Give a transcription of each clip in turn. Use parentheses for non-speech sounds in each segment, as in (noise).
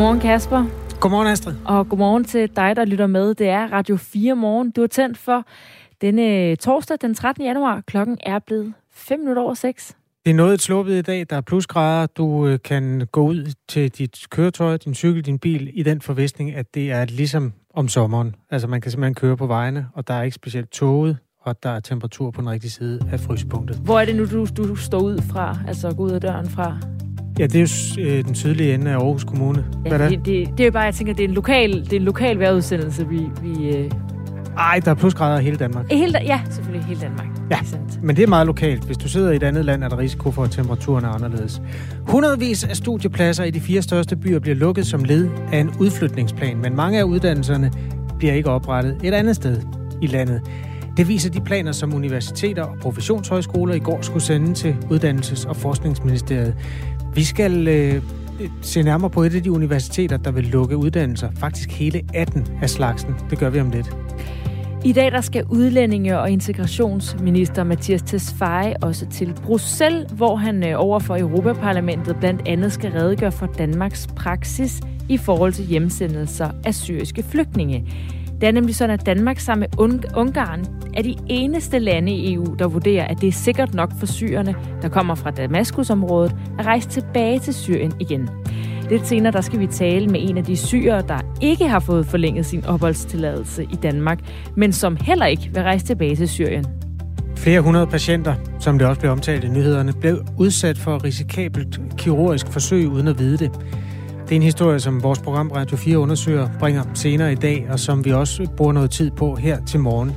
Godmorgen Kasper. Godmorgen Astrid. Og godmorgen til dig, der lytter med. Det er Radio 4 morgen. Du er tændt for denne torsdag den 13. januar. Klokken er blevet 5 minutter over 6. Det er noget et sluppet i dag. Der er plusgrader. Du øh, kan gå ud til dit køretøj, din cykel, din bil i den forvisning, at det er ligesom om sommeren. Altså man kan simpelthen køre på vejene, og der er ikke specielt toget, og der er temperatur på den rigtige side af frysepunktet. Hvor er det nu, du, du står ud fra? Altså gå ud af døren fra? Ja, det er jo øh, den sydlige ende af Aarhus Kommune. Ja, det, det, det er jo bare, jeg tænker, det er en lokal, det er en lokal vejrudsendelse, vi... vi øh... Ej, der er plusgrader i hele Danmark. I hele, ja, selvfølgelig hele Danmark. Ja, men det er meget lokalt. Hvis du sidder i et andet land, er der risiko for, at temperaturen er anderledes. Hundredvis af studiepladser i de fire største byer bliver lukket som led af en udflytningsplan, men mange af uddannelserne bliver ikke oprettet et andet sted i landet. Det viser de planer, som universiteter og professionshøjskoler i går skulle sende til Uddannelses- og Forskningsministeriet. Vi skal øh, se nærmere på et af de universiteter, der vil lukke uddannelser. Faktisk hele 18 af slagsen. Det gør vi om lidt. I dag der skal udlændinge- og integrationsminister Mathias Tesfaye også til Bruxelles, hvor han øh, overfor over for Europaparlamentet blandt andet skal redegøre for Danmarks praksis i forhold til hjemsendelser af syriske flygtninge. Det er nemlig sådan, at Danmark sammen med Ungarn er de eneste lande i EU, der vurderer, at det er sikkert nok for syrerne, der kommer fra Damaskusområdet, at rejse tilbage til Syrien igen. Lidt senere der skal vi tale med en af de syrere, der ikke har fået forlænget sin opholdstilladelse i Danmark, men som heller ikke vil rejse tilbage til Syrien. Flere hundrede patienter, som det også blev omtalt i nyhederne, blev udsat for risikabelt kirurgisk forsøg uden at vide det. Det er en historie, som vores program Radio 4 undersøger bringer senere i dag, og som vi også bruger noget tid på her til morgen.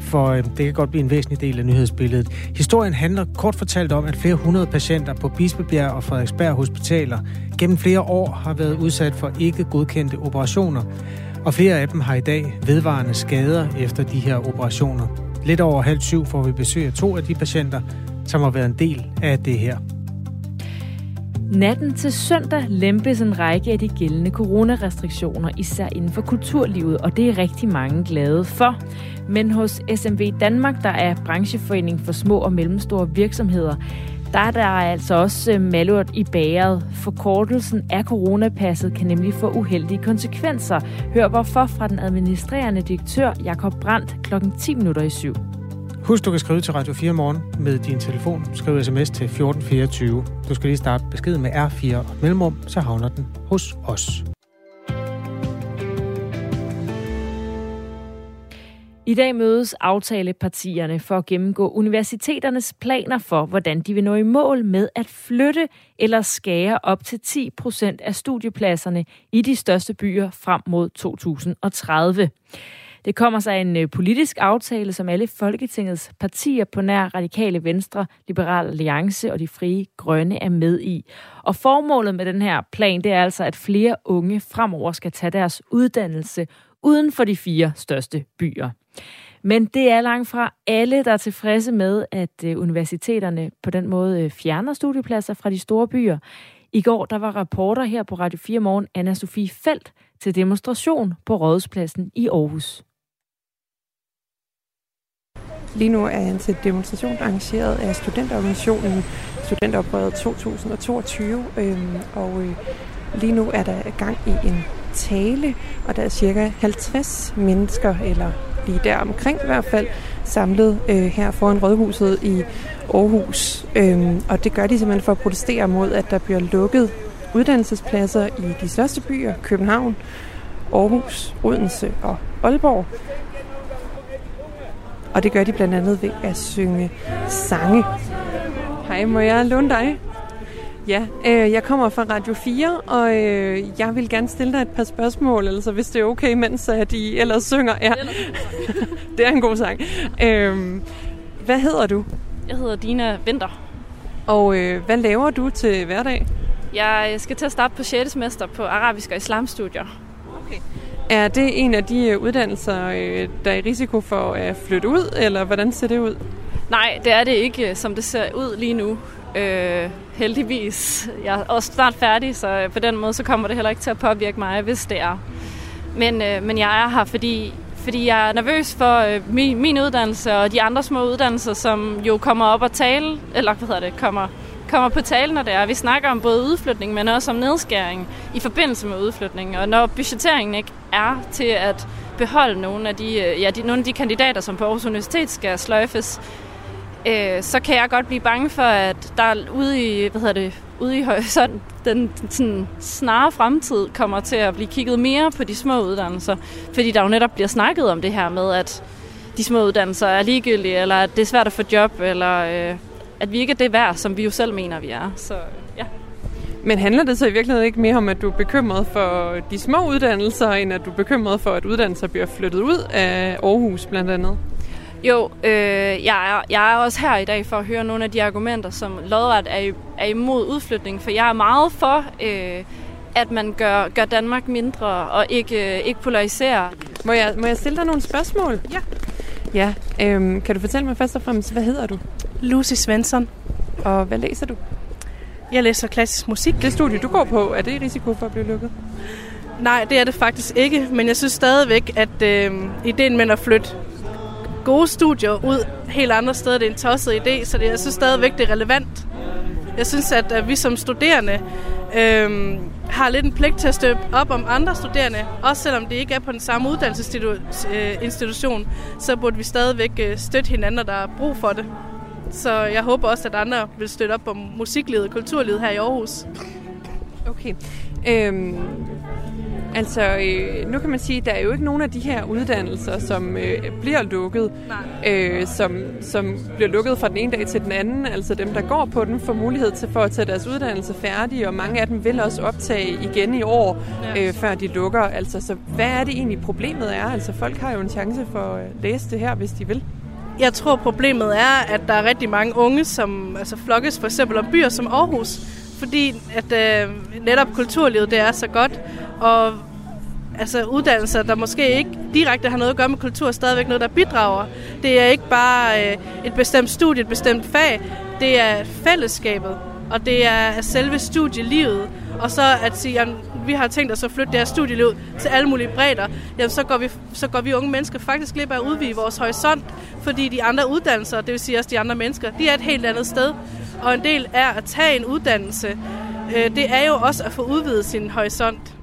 For øh, det kan godt blive en væsentlig del af nyhedsbilledet. Historien handler kort fortalt om, at flere hundrede patienter på Bispebjerg og Frederiksberg Hospitaler gennem flere år har været udsat for ikke godkendte operationer. Og flere af dem har i dag vedvarende skader efter de her operationer. Lidt over halv syv får vi besøg af to af de patienter, som har været en del af det her. Natten til søndag lempes en række af de gældende coronarestriktioner, især inden for kulturlivet, og det er rigtig mange glade for. Men hos SMV Danmark, der er brancheforening for små og mellemstore virksomheder, der er der altså også øh, malurt i bæret. Forkortelsen af coronapasset kan nemlig få uheldige konsekvenser. Hør hvorfor fra den administrerende direktør Jakob Brandt kl. 10 minutter i syv. Husk, du kan skrive til Radio 4 morgen med din telefon. Skriv sms til 1424. Du skal lige starte beskeden med R4 og mellemrum, så havner den hos os. I dag mødes aftalepartierne for at gennemgå universiteternes planer for, hvordan de vil nå i mål med at flytte eller skære op til 10 procent af studiepladserne i de største byer frem mod 2030. Det kommer sig en øh, politisk aftale, som alle Folketingets partier på nær Radikale Venstre, Liberal Alliance og de Frie Grønne er med i. Og formålet med den her plan, det er altså, at flere unge fremover skal tage deres uddannelse uden for de fire største byer. Men det er langt fra alle, der er tilfredse med, at øh, universiteterne på den måde øh, fjerner studiepladser fra de store byer. I går der var rapporter her på Radio 4 Morgen Anna Sofie Felt til demonstration på Rådhuspladsen i Aarhus. Lige nu er han til demonstration arrangeret af studenterorganisationen Studenteroprøret 2022, øhm, og øh, lige nu er der gang i en tale, og der er cirka 50 mennesker, eller lige der omkring i hvert fald, samlet øh, her foran Rådhuset i Aarhus. Øhm, og det gør de simpelthen for at protestere mod, at der bliver lukket uddannelsespladser i de største byer, København, Aarhus, Odense og Aalborg. Og det gør de blandt andet ved at synge sange. Hej, må jeg låne dig? Ja, øh, jeg kommer fra Radio 4, og øh, jeg vil gerne stille dig et par spørgsmål, altså hvis det er okay, mens at de ellers synger. Ja. (laughs) det er en god sang. Øh, hvad hedder du? Jeg hedder Dina Vinter. Og øh, hvad laver du til hverdag? Jeg skal til at starte på 6. semester på arabisk og islamstudier. Okay. Er det en af de øh, uddannelser, øh, der er i risiko for at flytte ud, eller hvordan ser det ud? Nej, det er det ikke, øh, som det ser ud lige nu. Øh, heldigvis. Jeg er også snart færdig, så på den måde så kommer det heller ikke til at påvirke mig, hvis det er. Men, øh, men jeg er her, fordi, fordi jeg er nervøs for øh, min, min uddannelse og de andre små uddannelser, som jo kommer op og tale, eller hvad hedder det, kommer kommer på tale, når det er. Vi snakker om både udflytning, men også om nedskæring i forbindelse med udflytning. Og når budgetteringen ikke er til at beholde nogle af de, øh, ja, de, nogle af de kandidater, som på Aarhus Universitet skal sløjfes, øh, så kan jeg godt blive bange for, at der ude i, hvad hedder det, ude i horisonten, den sådan, snare fremtid kommer til at blive kigget mere på de små uddannelser. Fordi der jo netop bliver snakket om det her med, at de små uddannelser er ligegyldige, eller at det er svært at få job, eller øh, at vi ikke er det værd, som vi jo selv mener, vi er. Så ja. Men handler det så i virkeligheden ikke mere om, at du er bekymret for de små uddannelser, end at du er bekymret for, at uddannelser bliver flyttet ud af Aarhus blandt andet? Jo, øh, jeg, er, jeg er også her i dag for at høre nogle af de argumenter, som lodret er, er imod udflytning, for jeg er meget for, øh, at man gør, gør Danmark mindre og ikke, øh, ikke polariserer. Må jeg, må jeg stille dig nogle spørgsmål? Ja. Ja, øhm, kan du fortælle mig først og fremmest, hvad hedder du? Lucy Svensson. Og hvad læser du? Jeg læser klassisk musik. Det studie, du går på, er det i risiko for at blive lukket? Nej, det er det faktisk ikke, men jeg synes stadigvæk, at øh, ideen med at flytte gode studier ud helt andre steder, det er en tosset idé, så det, jeg synes stadigvæk, det er relevant. Jeg synes, at, at vi som studerende øh, har lidt en pligt til at støtte op om andre studerende, også selvom det ikke er på den samme uddannelsesinstitution, så burde vi stadigvæk øh, støtte hinanden, når der er brug for det. Så jeg håber også, at andre vil støtte op om musiklivet og kulturlivet her i Aarhus. Okay. Øhm, altså, øh, nu kan man sige, at der er jo ikke nogen af de her uddannelser, som øh, bliver lukket, øh, som, som bliver lukket fra den ene dag til den anden. Altså dem, der går på den, får mulighed til for at tage deres uddannelse færdig, og mange af dem vil også optage igen i år, øh, før de lukker. Altså, så hvad er det egentlig problemet er? Altså, folk har jo en chance for at læse det her, hvis de vil. Jeg tror, problemet er, at der er rigtig mange unge, som altså, flokkes for eksempel om byer som Aarhus, fordi at øh, netop kulturlivet det er så godt, og altså uddannelser, der måske ikke direkte har noget at gøre med kultur, er stadigvæk noget, der bidrager. Det er ikke bare øh, et bestemt studie, et bestemt fag, det er fællesskabet, og det er selve studielivet, og så at sige, at vi har tænkt os at flytte det her studieliv til alle mulige bredder, jamen så går, vi, så går vi unge mennesker faktisk glip af at udvide vores horisont, fordi de andre uddannelser, det vil sige også de andre mennesker, de er et helt andet sted. Og en del er at tage en uddannelse, øh, det er jo også at få udvidet sin horisont.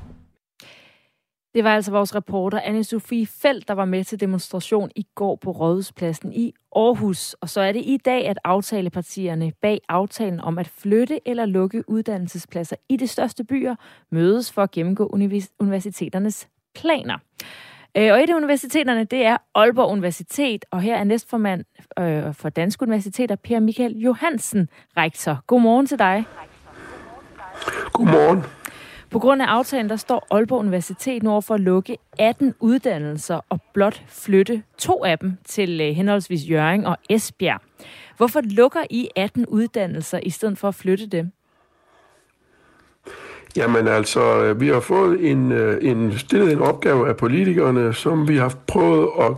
Det var altså vores reporter anne Sofie Felt, der var med til demonstration i går på Rådhuspladsen i Aarhus. Og så er det i dag, at aftalepartierne bag aftalen om at flytte eller lukke uddannelsespladser i de største byer mødes for at gennemgå universiteternes planer. Øh, og et af universiteterne, det er Aalborg Universitet, og her er næstformand øh, for Danske Universiteter, Per Michael Johansen, rektor. Godmorgen til dig. Godmorgen. På grund af aftalen, der står Aalborg Universitet nu over for at lukke 18 uddannelser og blot flytte to af dem til øh, henholdsvis Jørgen og Esbjerg. Hvorfor lukker I 18 uddannelser i stedet for at flytte dem? Jamen altså, øh, vi har fået en, øh, en stillet en opgave af politikerne, som vi har prøvet at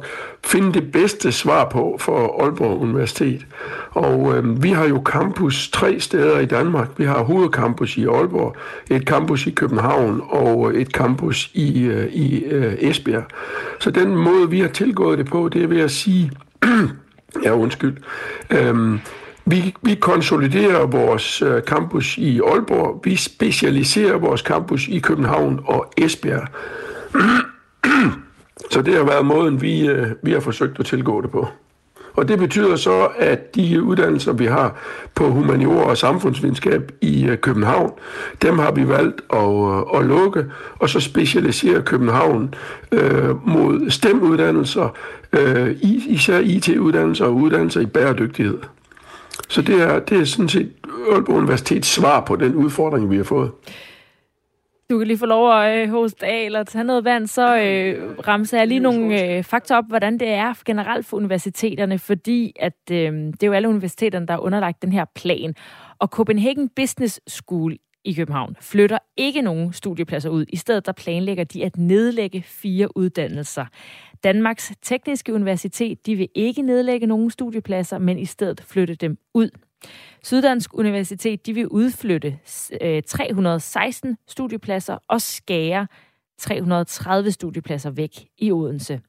finde det bedste svar på for Aalborg Universitet. Og øh, vi har jo campus tre steder i Danmark. Vi har hovedcampus i Aalborg, et campus i København og øh, et campus i, øh, i øh, Esbjerg. Så den måde, vi har tilgået det på, det er ved at sige, (clears throat) ja undskyld, øh, vi, vi konsoliderer vores øh, campus i Aalborg. Vi specialiserer vores campus i København og Esbjerg. (clears throat) Så det har været måden, vi, øh, vi har forsøgt at tilgå det på. Og det betyder så, at de uddannelser, vi har på humaniora og samfundsvidenskab i øh, København, dem har vi valgt at, øh, at lukke, og så specialisere København øh, mod STEM-uddannelser, øh, især IT-uddannelser og uddannelser i bæredygtighed. Så det er, det er sådan set Aalborg Universitets svar på den udfordring, vi har fået. Du kan lige få lov at øh, hoste af eller tage noget vand, så øh, ramser jeg lige nogle øh, fakta op, hvordan det er generelt for universiteterne, fordi at øh, det er jo alle universiteterne, der er underlagt den her plan. Og Copenhagen Business School i København flytter ikke nogen studiepladser ud. I stedet der planlægger de at nedlægge fire uddannelser. Danmarks Tekniske Universitet de vil ikke nedlægge nogen studiepladser, men i stedet flytte dem ud. Syddansk Universitet de vil udflytte øh, 316 studiepladser og skære 330 studiepladser væk i Odense.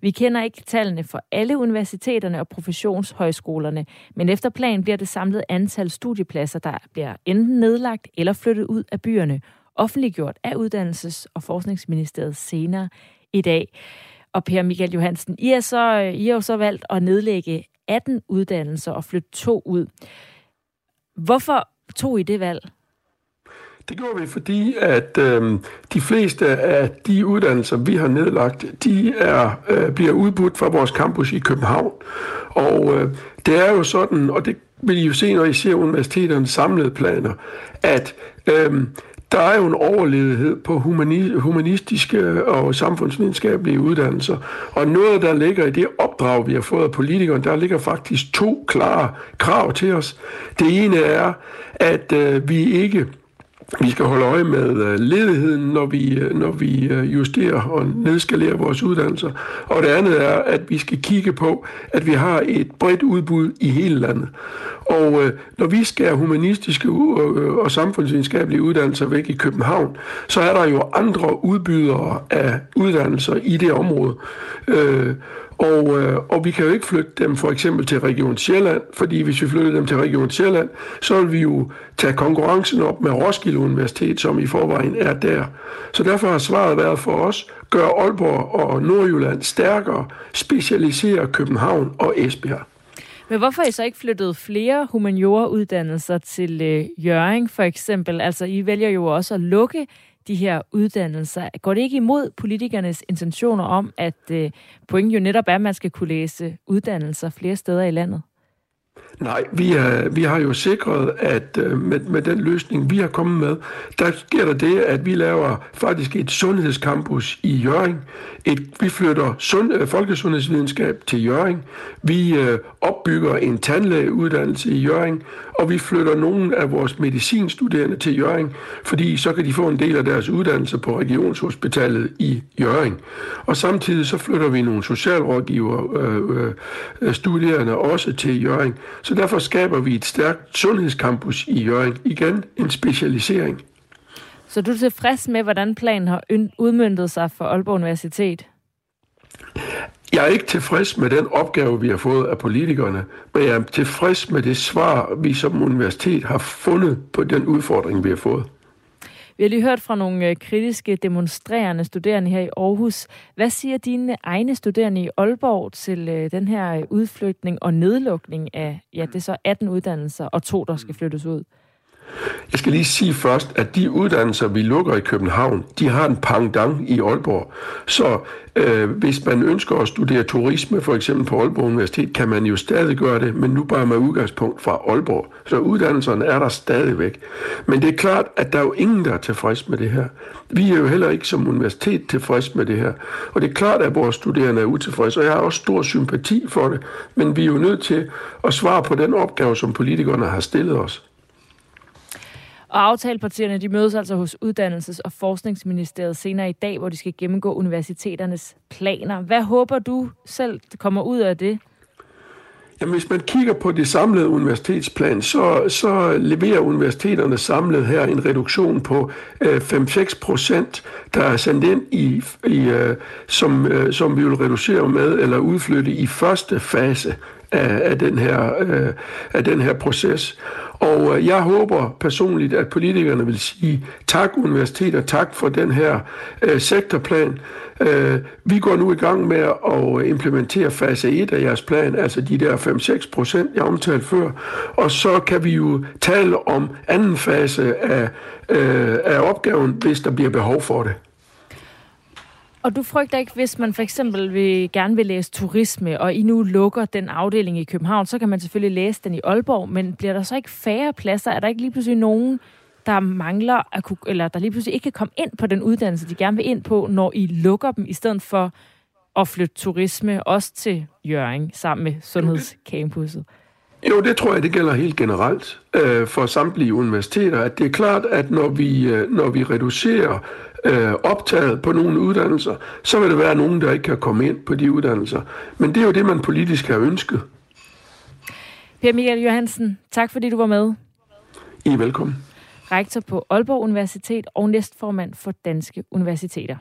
Vi kender ikke tallene for alle universiteterne og professionshøjskolerne, men efter planen bliver det samlede antal studiepladser, der bliver enten nedlagt eller flyttet ud af byerne, offentliggjort af Uddannelses- og Forskningsministeriet senere i dag. Og Per Michael Johansen, I, er så, I har jo så valgt at nedlægge 18 uddannelser og flytte to ud. Hvorfor tog I det valg? Det gjorde vi, fordi at øh, de fleste af de uddannelser, vi har nedlagt, de er øh, bliver udbudt fra vores campus i København. Og øh, det er jo sådan, og det vil I jo se, når I ser universiteternes samlede planer, at øh, der er jo en overledighed på humani- humanistiske og samfundsvidenskabelige uddannelser. Og noget, der ligger i det opdrag, vi har fået af politikerne, der ligger faktisk to klare krav til os. Det ene er, at øh, vi ikke vi skal holde øje med øh, ledigheden, når vi, øh, når vi øh, justerer og nedskalerer vores uddannelser. Og det andet er, at vi skal kigge på, at vi har et bredt udbud i hele landet. Og øh, når vi skærer humanistiske og samfundsvidenskabelige uddannelser væk i København, så er der jo andre udbydere af uddannelser i det område. Øh, og, øh, og vi kan jo ikke flytte dem for eksempel til Region Sjælland, fordi hvis vi flytter dem til Region Sjælland, så vil vi jo tage konkurrencen op med Roskilde Universitet, som i forvejen er der. Så derfor har svaret været for os, gør Aalborg og Nordjylland stærkere, specialisere København og Esbjerg. Men hvorfor er I så ikke flyttet flere humanioruddannelser til øh, Jøring for eksempel? Altså, I vælger jo også at lukke de her uddannelser. Går det ikke imod politikernes intentioner om, at øh, pointen jo netop er, at man skal kunne læse uddannelser flere steder i landet? Nej, vi, er, vi har jo sikret, at øh, med, med den løsning, vi har kommet med, der sker der det, at vi laver faktisk et sundhedscampus i Jøring. Et, vi flytter sund, øh, folkesundhedsvidenskab til Jøring. Vi øh, opbygger en tandlægeuddannelse i Jøring, og vi flytter nogle af vores medicinstuderende til Jøring, fordi så kan de få en del af deres uddannelse på Regionshospitalet i Jøring. Og samtidig så flytter vi nogle socialrådgiver øh, øh, øh studerende også til Jøring. Så derfor skaber vi et stærkt sundhedscampus i Jørgen. Igen en specialisering. Så du er tilfreds med, hvordan planen har udmyndtet sig for Aalborg Universitet? Jeg er ikke tilfreds med den opgave, vi har fået af politikerne, men jeg er tilfreds med det svar, vi som universitet har fundet på den udfordring, vi har fået. Vi har lige hørt fra nogle øh, kritiske demonstrerende studerende her i Aarhus. Hvad siger dine egne studerende i Aalborg til øh, den her øh, udflytning og nedlukning af, ja, det er så 18 uddannelser og to, der skal flyttes ud? Jeg skal lige sige først, at de uddannelser, vi lukker i København, de har en pangdang i Aalborg. Så øh, hvis man ønsker at studere turisme, for eksempel på Aalborg Universitet, kan man jo stadig gøre det, men nu bare med udgangspunkt fra Aalborg. Så uddannelserne er der stadigvæk. Men det er klart, at der er jo ingen, der er tilfreds med det her. Vi er jo heller ikke som universitet tilfreds med det her. Og det er klart, at vores studerende er utilfredse, og jeg har også stor sympati for det. Men vi er jo nødt til at svare på den opgave, som politikerne har stillet os. Og aftalepartierne de mødes altså hos Uddannelses- og Forskningsministeriet senere i dag, hvor de skal gennemgå universiteternes planer. Hvad håber du selv kommer ud af det? Jamen, hvis man kigger på det samlede universitetsplan, så, så leverer universiteterne samlet her en reduktion på øh, 5-6 procent, der er sendt ind i, i øh, som, øh, som vi vil reducere med eller udflytte i første fase af, af, den, her, øh, af den her proces. Og øh, jeg håber personligt, at politikerne vil sige tak universiteter, tak for den her øh, sektorplan. Øh, vi går nu i gang med at øh, implementere fase 1 af jeres plan, altså de der 5-6 procent, jeg omtalte før. Og så kan vi jo tale om anden fase af, øh, af opgaven, hvis der bliver behov for det. Og du frygter ikke, hvis man for eksempel vil, gerne vil læse turisme, og I nu lukker den afdeling i København, så kan man selvfølgelig læse den i Aalborg, men bliver der så ikke færre pladser? Er der ikke lige pludselig nogen, der mangler, at kunne, eller der lige pludselig ikke kan komme ind på den uddannelse, de gerne vil ind på, når I lukker dem, i stedet for at flytte turisme også til Jøring sammen med Sundhedscampusset? Jo, det tror jeg, det gælder helt generelt øh, for samtlige universiteter, at det er klart, at når vi, øh, når vi reducerer øh, optaget på nogle uddannelser, så vil der være nogen, der ikke kan komme ind på de uddannelser. Men det er jo det, man politisk har ønsket. Per Michael Johansen, tak fordi du var med. I er velkommen. Rektor på Aalborg Universitet og næstformand for Danske Universiteter.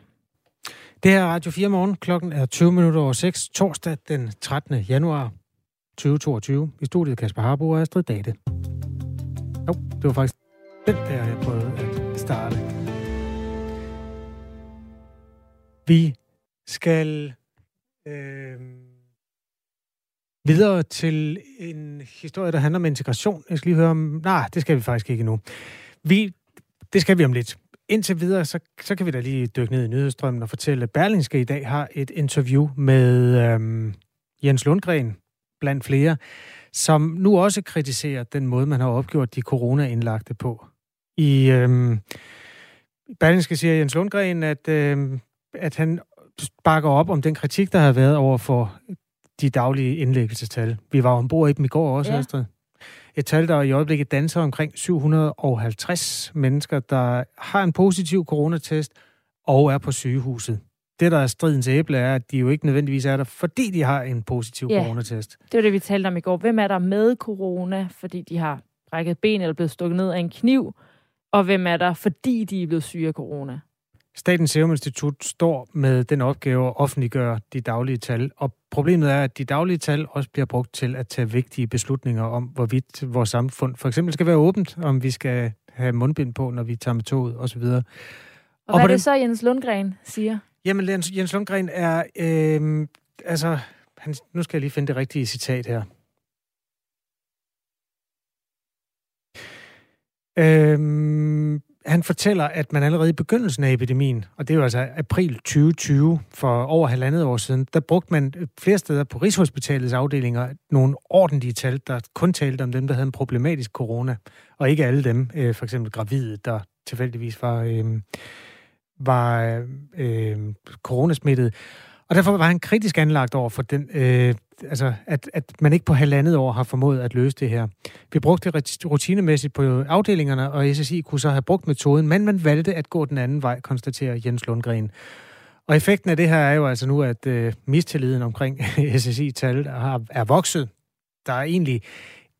Det her er Radio 4 morgen. Klokken er 20 minutter over 6. Torsdag den 13. januar 2022. I studiet Kasper Harbo og Astrid Date. Jo, det var faktisk den der, jeg prøvede at starte. Vi skal øh, videre til en historie, der handler om integration. Jeg skal lige høre om... Nej, det skal vi faktisk ikke nu. Vi, det skal vi om lidt. Indtil videre, så, så kan vi da lige dykke ned i nyhedsstrømmen og fortælle, at Berlingske i dag har et interview med øh, Jens Lundgren, blandt flere, som nu også kritiserer den måde, man har opgjort de corona-indlagte på. I øh, Berlingske siger Jens Lundgren, at, øh, at han bakker op om den kritik, der har været over for de daglige indlæggelsestal. Vi var ombord i dem i går også, ja. Astrid. Et tal, der i øjeblikket danser omkring 750 mennesker, der har en positiv coronatest og er på sygehuset. Det, der er stridens æble, er, at de jo ikke nødvendigvis er der, fordi de har en positiv ja, coronatest. det var det, vi talte om i går. Hvem er der med corona, fordi de har brækket ben eller blevet stukket ned af en kniv? Og hvem er der, fordi de er blevet syge af corona? Statens Serum Institut står med den opgave at offentliggøre de daglige tal, og problemet er, at de daglige tal også bliver brugt til at tage vigtige beslutninger om, hvorvidt vores samfund for eksempel skal være åbent, om vi skal have mundbind på, når vi tager med toget osv. Og, og hvad er det den... så, Jens Lundgren siger? Jamen, Jens Lundgren er... Øh, altså, han, nu skal jeg lige finde det rigtige citat her. Øhm, han fortæller, at man allerede i begyndelsen af epidemien, og det er jo altså april 2020, for over halvandet år siden, der brugte man øh, flere steder på Rigshospitalets afdelinger nogle ordentlige tal, der kun talte om dem, der havde en problematisk corona, og ikke alle dem, øh, for eksempel gravide, der tilfældigvis var, øh, var øh, coronasmittet. Og derfor var han kritisk anlagt over for den, øh, altså, at, at man ikke på halvandet år har formået at løse det her. Vi brugte det rutinemæssigt på afdelingerne, og SSI kunne så have brugt metoden, men man valgte at gå den anden vej, konstaterer Jens Lundgren. Og effekten af det her er jo altså nu, at øh, mistilliden omkring (laughs) SSI-tal er vokset. Der er egentlig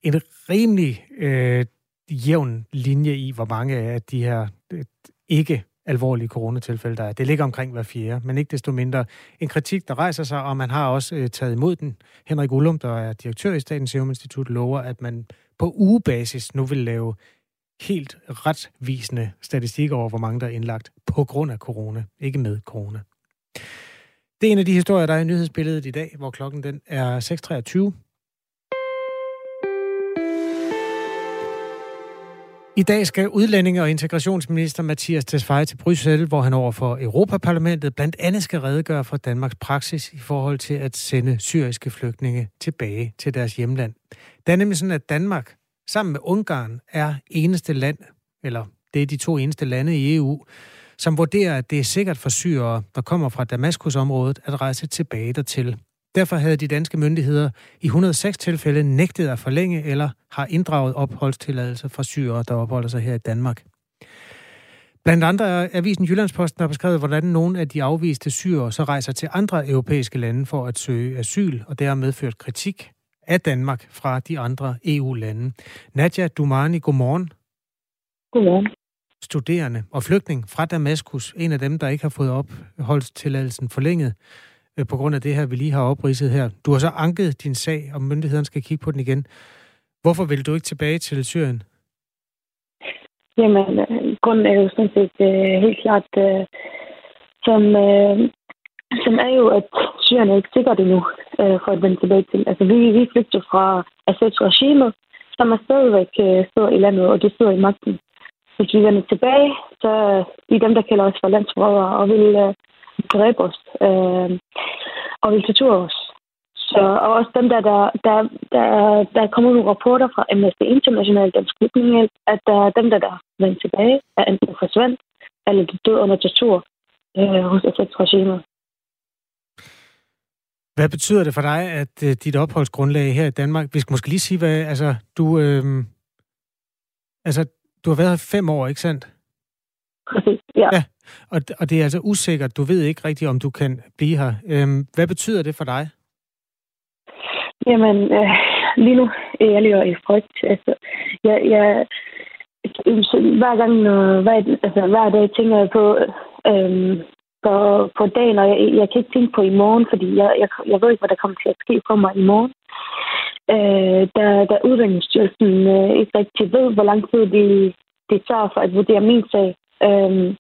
en rimelig øh, jævn linje i, hvor mange af de her øh, ikke alvorlige coronatilfælde, der er. Det ligger omkring hver fjerde, men ikke desto mindre en kritik, der rejser sig, og man har også øh, taget imod den. Henrik Ullum, der er direktør i Statens Serum Institut, lover, at man på ugebasis nu vil lave helt retvisende statistik over, hvor mange der er indlagt på grund af corona, ikke med corona. Det er en af de historier, der er i nyhedsbilledet i dag, hvor klokken den er 6.23. I dag skal udlændinge- og integrationsminister Mathias Tesfaye til Bruxelles, hvor han over for Europaparlamentet blandt andet skal redegøre for Danmarks praksis i forhold til at sende syriske flygtninge tilbage til deres hjemland. Det er nemlig sådan, at Danmark sammen med Ungarn er eneste land, eller det er de to eneste lande i EU, som vurderer, at det er sikkert for syrere, der kommer fra Damaskusområdet, at rejse tilbage dertil. Derfor havde de danske myndigheder i 106 tilfælde nægtet at forlænge eller har inddraget opholdstilladelser fra syrere, der opholder sig her i Danmark. Blandt andre er avisen Jyllandsposten har beskrevet, hvordan nogle af de afviste syrere så rejser til andre europæiske lande for at søge asyl, og det har medført kritik af Danmark fra de andre EU-lande. Nadja Dumani, godmorgen. Godmorgen. Studerende og flygtning fra Damaskus, en af dem, der ikke har fået opholdstilladelsen forlænget øh, på grund af det her, vi lige har opridset her. Du har så anket din sag, og myndighederne skal kigge på den igen. Hvorfor vil du ikke tilbage til Syrien? Jamen, øh, grunden er jo sådan set øh, helt klart, øh, som, øh, som er jo, at Syrien er ikke sikkert endnu øh, for at vende tilbage til. Altså, vi, vi flygter fra Assads regimet, som er stadigvæk øh, sidder i landet, og de sidder i magten. Hvis vi vender tilbage, så er de dem, der kalder os for landsbrødre, og vil øh, dræbe os øh, og vil os. Så, og også dem, der, der, der, der, der er kommet nogle rapporter fra Amnesty International, Dansk Flygtningehjælp, at der er dem, der, der vendt tilbage, er enten forsvandt, eller de døde under tortur øh, hos FN-regimet. Hvad betyder det for dig, at øh, dit opholdsgrundlag her i Danmark, vi skal måske lige sige, hvad, altså, du, øh, altså, du har været her fem år, ikke sandt? Præcis, ja. ja. Og, og det er altså usikkert. Du ved ikke rigtigt, om du kan blive her. Øhm, hvad betyder det for dig? Jamen, øh, lige nu er jeg lige i frygt. Altså, jeg, jeg, hver gang, øh, hver, altså, hver dag tænker jeg på, øh, på, på dagen, og jeg, jeg kan ikke tænke på i morgen, fordi jeg, jeg, jeg ved ikke, hvad der kommer til at ske for mig i morgen. Øh, da, da Udviklingsstyrelsen øh, ikke rigtig ved, hvor lang tid de, de tager for at vurdere min sag. Øhm,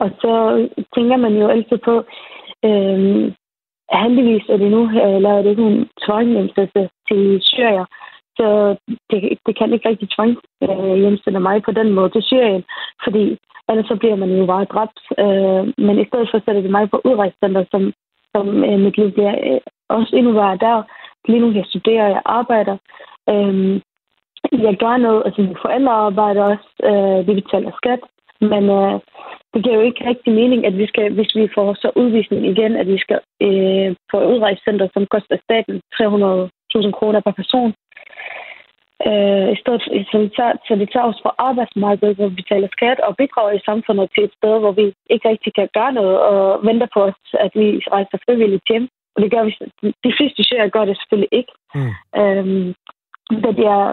og så tænker man jo altid på, øhm, heldigvis er det nu lavet det ikke en tvangshjemsættelse til Syrien. Så det, det kan ikke rigtig tvangshjemsætte mig på den måde til Syrien, fordi ellers så bliver man jo bare dræbt. Øh, men i stedet for sætter det mig på udrejscenter, som, som øh, mit liv bliver øh, også endnu værre der. Lige nu jeg studerer, jeg arbejder. Øh, jeg gør noget, altså mine forældre arbejder også, øh, de betaler skat. Men øh, det giver jo ikke rigtig mening, at vi skal, hvis vi får så udvisning igen, at vi skal øh, på udrejsecenter, som koster staten 300.000 kroner per person. Øh, i stedet, så, de tager, så de tager os fra arbejdsmarkedet, hvor vi betaler skat og bidrager i samfundet til et sted, hvor vi ikke rigtig kan gøre noget og venter på os, at vi rejser frivilligt hjem. Og det gør vi, de fleste syrer gør det selvfølgelig ikke. Mm. Øhm, da det er,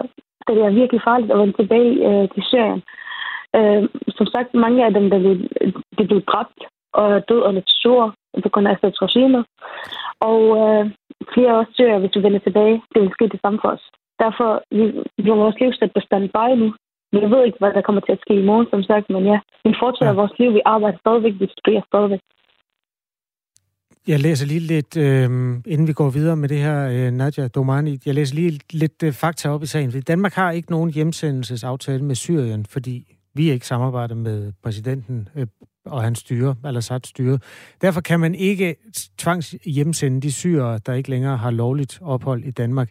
da det er virkelig farligt at vende tilbage øh, til Syrien. Øh, som sagt, mange af dem, der blev, de blev dræbt og død under sur på grund af regimet. Og øh, flere også søger, hvis vi vender tilbage, det vil ske det samme for os. Derfor vi, vi har vores liv sat på standby nu. Vi ved ikke, hvad der kommer til at ske i morgen, som sagt, men ja, vi fortsætter ja. vores liv. Vi arbejder stadigvæk, vi studerer stadigvæk. Jeg læser lige lidt, øh, inden vi går videre med det her, øh, Nadja Domani, jeg læser lige lidt øh, fakta op i sagen. Fordi Danmark har ikke nogen hjemsendelsesaftale med Syrien, fordi vi ikke samarbejder med præsidenten øh, og hans styre, Al-Assad styre. Derfor kan man ikke tvangs hjemsende de syrere, der ikke længere har lovligt ophold i Danmark.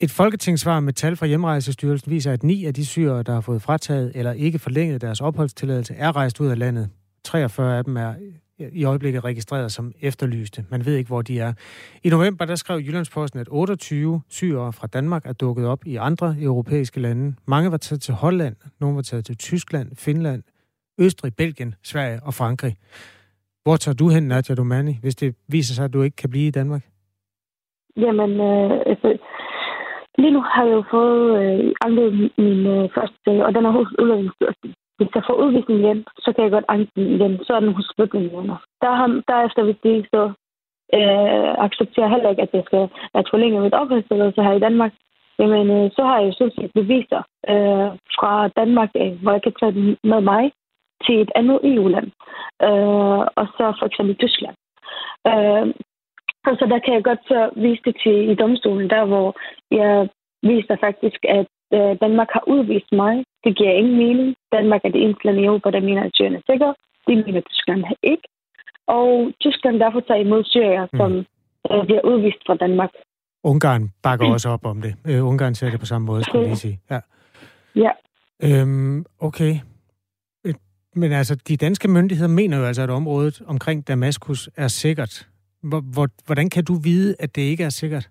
Et folketingssvar med tal fra Hjemrejsestyrelsen viser, at ni af de syrere, der har fået frataget eller ikke forlænget deres opholdstilladelse, er rejst ud af landet. 43 af dem er i øjeblikket registreret som efterlyste. Man ved ikke, hvor de er. I november der skrev Jyllandsposten, at 28 syrere fra Danmark er dukket op i andre europæiske lande. Mange var taget til Holland, nogle var taget til Tyskland, Finland, Østrig, Belgien, Sverige og Frankrig. Hvor tager du hen, Nadia Domani, hvis det viser sig, at du ikke kan blive i Danmark? Jamen, øh, altså, lige nu har jeg jo fået øh, anket min øh, første sag, og den er hos Udlændingsstyrelsen hvis jeg får udvisning igen, så kan jeg godt anke den igen. Så er den hos flygtningene. Der har, derefter, hvis de så øh, accepterer heller ikke, at jeg skal at forlænge mit opholdstilladelse her i Danmark, jamen øh, så har jeg jo sådan set beviser øh, fra Danmark, øh, hvor jeg kan tage den med mig til et andet EU-land. Øh, og så for eksempel Tyskland. Øh, og så der kan jeg godt så vise det til i domstolen, der hvor jeg viser faktisk, at øh, Danmark har udvist mig. Det giver ingen mening. Danmark er det eneste land i Europa, der mener, at Syrien er sikker. Det mener Tyskland ikke. Og Tyskland derfor tager imod Syrien, mm. som øh, bliver udvist fra Danmark. Ungarn bakker mm. også op om det. Øh, Ungarn ser det på samme måde, skulle jeg lige sige. Ja. ja. Øhm, okay. Men altså, de danske myndigheder mener jo altså, at området omkring Damaskus er sikkert. Hvordan kan du vide, at det ikke er sikkert?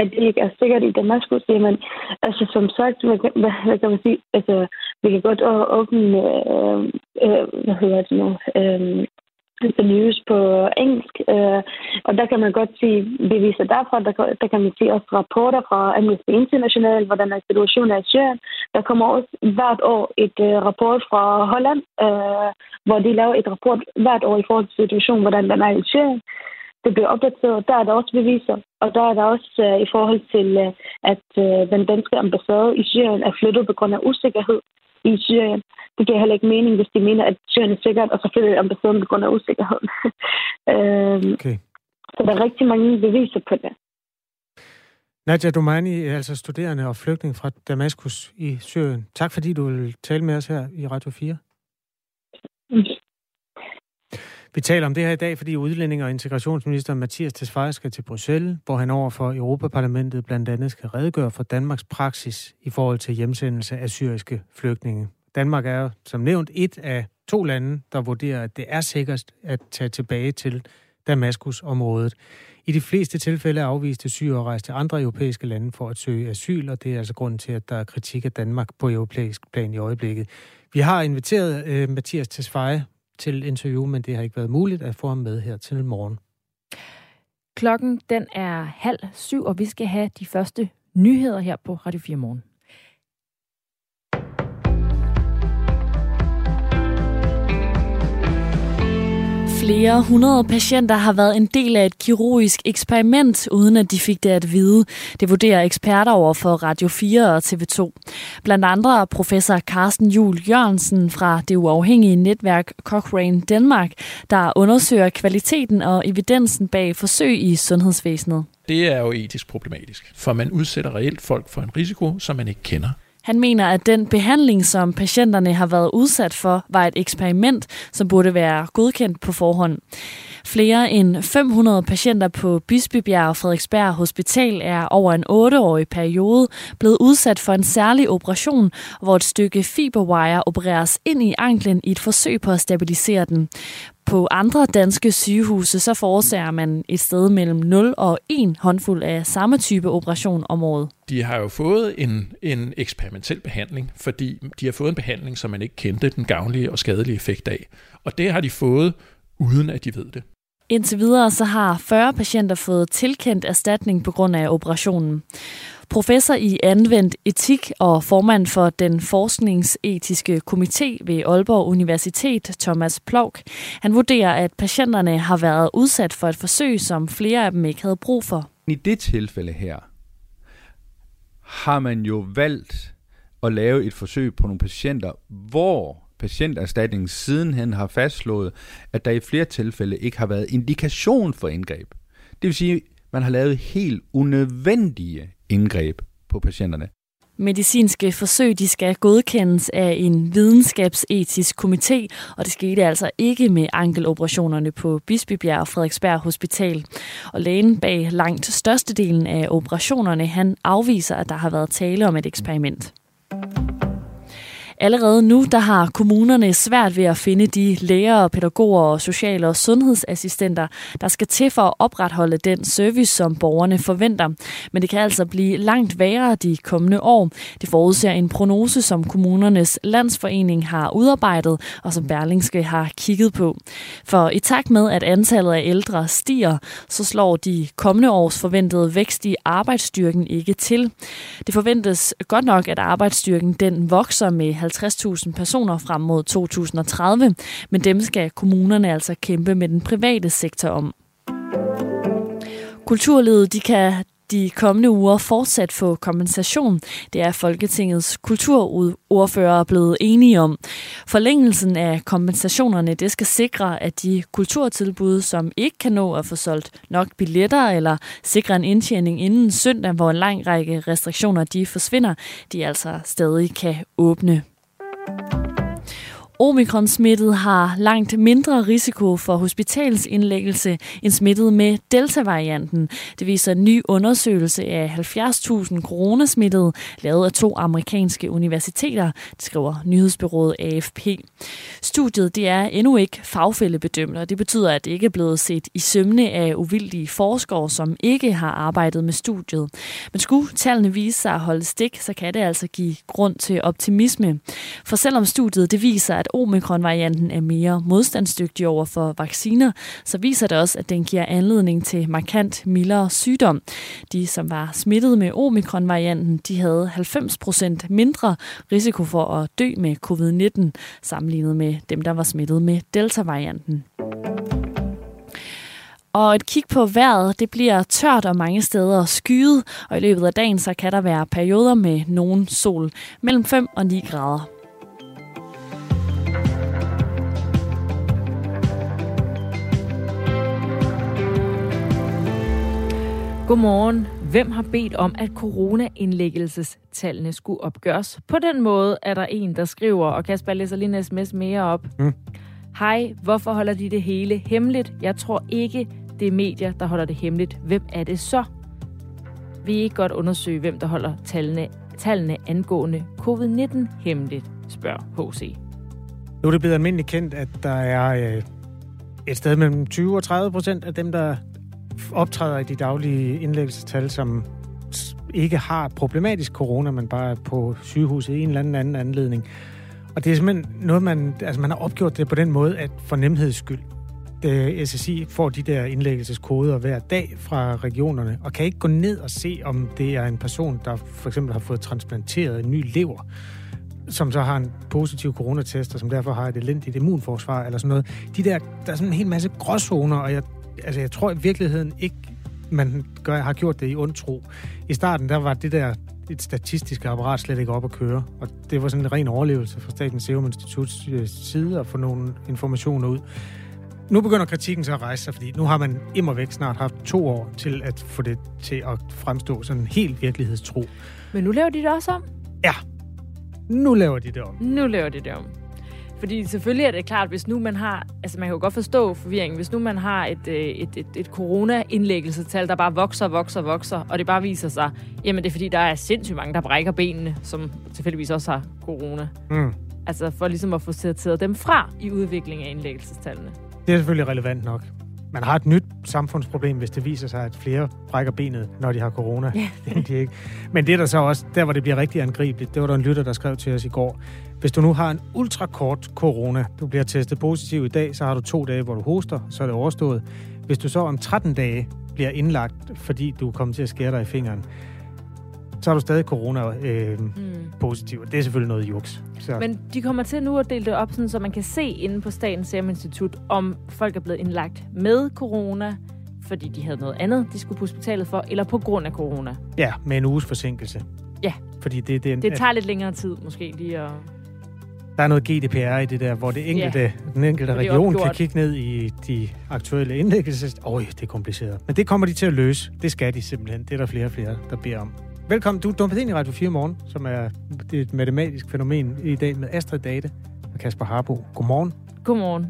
At det ikke er sikkert i Damaskus, jamen, altså som sagt, hvad, hvad, hvad kan man sige, altså, vi kan godt åbne, øh, øh, hvad hedder det nu, øh, the news på engelsk, øh, og der kan man godt se beviser derfra, der, der kan man se også rapporter fra Amnesty International, hvordan er situationen er i Syrien. Der kommer også hvert år et øh, rapport fra Holland, øh, hvor de laver et rapport hvert år i forhold til situationen, hvordan den er i Syrien det bliver opdateret. Der er der også beviser, og der er der også uh, i forhold til, uh, at uh, den danske ambassade i Syrien er flyttet på grund af usikkerhed i Syrien. Det giver heller ikke mening, hvis de mener, at Syrien er sikkert, og så flytter ambassaden på grund af usikkerhed. uh, (laughs) okay. Så der er rigtig mange beviser på det. Nadia Domani er altså studerende og flygtning fra Damaskus i Syrien. Tak fordi du vil tale med os her i Radio 4. Vi taler om det her i dag, fordi udlænding og integrationsminister Mathias Tesfaye skal til Bruxelles, hvor han over for Europaparlamentet blandt andet skal redegøre for Danmarks praksis i forhold til hjemsendelse af syriske flygtninge. Danmark er som nævnt et af to lande, der vurderer, at det er sikkert at tage tilbage til Damaskus-området. I de fleste tilfælde afviste syre rejst til andre europæiske lande for at søge asyl, og det er altså grunden til, at der er kritik af Danmark på europæisk plan i øjeblikket. Vi har inviteret øh, Mathias Tesfaye til interview, men det har ikke været muligt at få ham med her til morgen. Klokken den er halv syv, og vi skal have de første nyheder her på Radio 4 Morgen. Flere hundrede patienter har været en del af et kirurgisk eksperiment, uden at de fik det at vide. Det vurderer eksperter over for Radio 4 og TV2. Blandt andre professor Carsten Jul Jørgensen fra det uafhængige netværk Cochrane Danmark, der undersøger kvaliteten og evidensen bag forsøg i sundhedsvæsenet. Det er jo etisk problematisk, for man udsætter reelt folk for en risiko, som man ikke kender. Han mener, at den behandling, som patienterne har været udsat for, var et eksperiment, som burde være godkendt på forhånd. Flere end 500 patienter på Bispebjerg og Frederiksberg Hospital er over en 8-årig periode blevet udsat for en særlig operation, hvor et stykke fiberwire opereres ind i anklen i et forsøg på at stabilisere den. På andre danske sygehuse så forårsager man et sted mellem 0 og 1 håndfuld af samme type operation om året. De har jo fået en, en eksperimentel behandling, fordi de har fået en behandling, som man ikke kendte den gavnlige og skadelige effekt af. Og det har de fået, uden at de ved det. Indtil videre så har 40 patienter fået tilkendt erstatning på grund af operationen. Professor i anvendt etik og formand for den forskningsetiske komité ved Aalborg Universitet, Thomas Plok, han vurderer, at patienterne har været udsat for et forsøg, som flere af dem ikke havde brug for. I det tilfælde her har man jo valgt at lave et forsøg på nogle patienter, hvor patienterstatningen sidenhen har fastslået, at der i flere tilfælde ikke har været indikation for indgreb. Det vil sige, at man har lavet helt unødvendige indgreb på patienterne. Medicinske forsøg de skal godkendes af en videnskabsetisk komité, og det skete altså ikke med ankeloperationerne på Bispebjerg og Frederiksberg Hospital. Og lægen bag langt størstedelen af operationerne, han afviser, at der har været tale om et eksperiment. Allerede nu der har kommunerne svært ved at finde de læger, pædagoger og sociale og sundhedsassistenter, der skal til for at opretholde den service, som borgerne forventer. Men det kan altså blive langt værre de kommende år. Det forudser en prognose, som kommunernes landsforening har udarbejdet, og som Berlingske har kigget på. For i takt med, at antallet af ældre stiger, så slår de kommende års forventede vækst i arbejdsstyrken ikke til. Det forventes godt nok, at arbejdsstyrken den vokser med 50.000 personer frem mod 2030, men dem skal kommunerne altså kæmpe med den private sektor om. Kulturlivet de kan de kommende uger fortsat få kompensation. Det er Folketingets kulturordfører blevet enige om. Forlængelsen af kompensationerne det skal sikre, at de kulturtilbud, som ikke kan nå at få solgt nok billetter eller sikre en indtjening inden søndag, hvor en lang række restriktioner de forsvinder, de altså stadig kan åbne. Thank (laughs) you. Omikron-smittet har langt mindre risiko for hospitalsindlæggelse end smittet med Delta-varianten. Det viser en ny undersøgelse af 70.000 coronasmittede, lavet af to amerikanske universiteter, det skriver nyhedsbyrået AFP. Studiet det er endnu ikke fagfællebedømt, og det betyder, at det ikke er blevet set i sømne af uvildige forskere, som ikke har arbejdet med studiet. Men skulle tallene vise sig at holde stik, så kan det altså give grund til optimisme. For selvom studiet det viser, at omikron-varianten er mere modstandsdygtig over for vacciner, så viser det også, at den giver anledning til markant mildere sygdom. De, som var smittet med omikron-varianten, de havde 90% mindre risiko for at dø med covid-19, sammenlignet med dem, der var smittet med delta-varianten. Og et kig på vejret, det bliver tørt og mange steder skyet, og i løbet af dagen så kan der være perioder med nogen sol mellem 5 og 9 grader. Godmorgen. Hvem har bedt om, at coronaindlæggelsestallene skulle opgøres? På den måde er der en, der skriver, og Kasper læser lige en sms mere op. Mm. Hej, hvorfor holder de det hele hemmeligt? Jeg tror ikke, det er medier, der holder det hemmeligt. Hvem er det så? Vi ikke godt undersøge, hvem der holder tallene, tallene angående covid-19 hemmeligt, spørger HC. Nu er det blevet almindeligt kendt, at der er øh, et sted mellem 20 og 30 procent af dem, der optræder i de daglige indlæggelsestal, som ikke har problematisk corona, men bare er på sygehuset i en eller anden anden anledning. Og det er simpelthen noget, man, altså man har opgjort det på den måde, at for nemheds skyld, øh, det, SSI får de der indlæggelseskoder hver dag fra regionerne, og kan ikke gå ned og se, om det er en person, der for eksempel har fået transplanteret en ny lever, som så har en positiv coronatest, og som derfor har et elendigt immunforsvar, eller sådan noget. De der, der er sådan en hel masse gråzoner, og jeg, altså, jeg tror i virkeligheden ikke, man gør, har gjort det i ond tro. I starten, der var det der et statistisk apparat slet ikke op at køre, og det var sådan en ren overlevelse fra Statens Serum Instituts øh, side at få nogle informationer ud. Nu begynder kritikken så at rejse sig, fordi nu har man immer væk snart haft to år til at få det til at fremstå sådan helt virkelighedstro. Men nu laver de det også om. Ja, nu laver de det om. Nu laver de det om. Fordi selvfølgelig er det klart, hvis nu man har, altså man kan jo godt forstå forvirringen, hvis nu man har et, øh, et, et, et corona-indlæggelsetal, der bare vokser og vokser og vokser, og det bare viser sig, jamen det er fordi, der er sindssygt mange, der brækker benene, som tilfældigvis også har corona. Mm. Altså for ligesom at få sorteret dem fra i udviklingen af indlæggelsestallene. Det er selvfølgelig relevant nok. Man har et nyt samfundsproblem, hvis det viser sig, at flere brækker benet, når de har corona. Ja. (laughs) de ikke. Men det er der så også, der hvor det bliver rigtig angribeligt, det var der en lytter, der skrev til os i går. Hvis du nu har en ultrakort corona, du bliver testet positiv i dag, så har du to dage, hvor du hoster, så er det overstået. Hvis du så om 13 dage bliver indlagt, fordi du er kommet til at skære dig i fingeren, så har du stadig corona øh, mm. Positiv. Det er selvfølgelig noget juks. Så. Men de kommer til nu at dele det op, sådan, så man kan se inde på Statens Serum Institut, om folk er blevet indlagt med corona, fordi de havde noget andet, de skulle på hospitalet for, eller på grund af corona. Ja, med en uges forsinkelse. Ja. Fordi det, det, det tager lidt længere tid måske lige at... Der er noget GDPR i det der, hvor det enkelte, ja. den enkelte region kan kigge ned i de aktuelle indlæggelser. Øj, det er kompliceret. Men det kommer de til at løse. Det skal de simpelthen. Det er der flere og flere, der beder om. Velkommen. Du er dumpet ind i Radio 4 morgen, som er et matematisk fænomen i dag med Astrid Date og Kasper Harbo. Godmorgen. Godmorgen.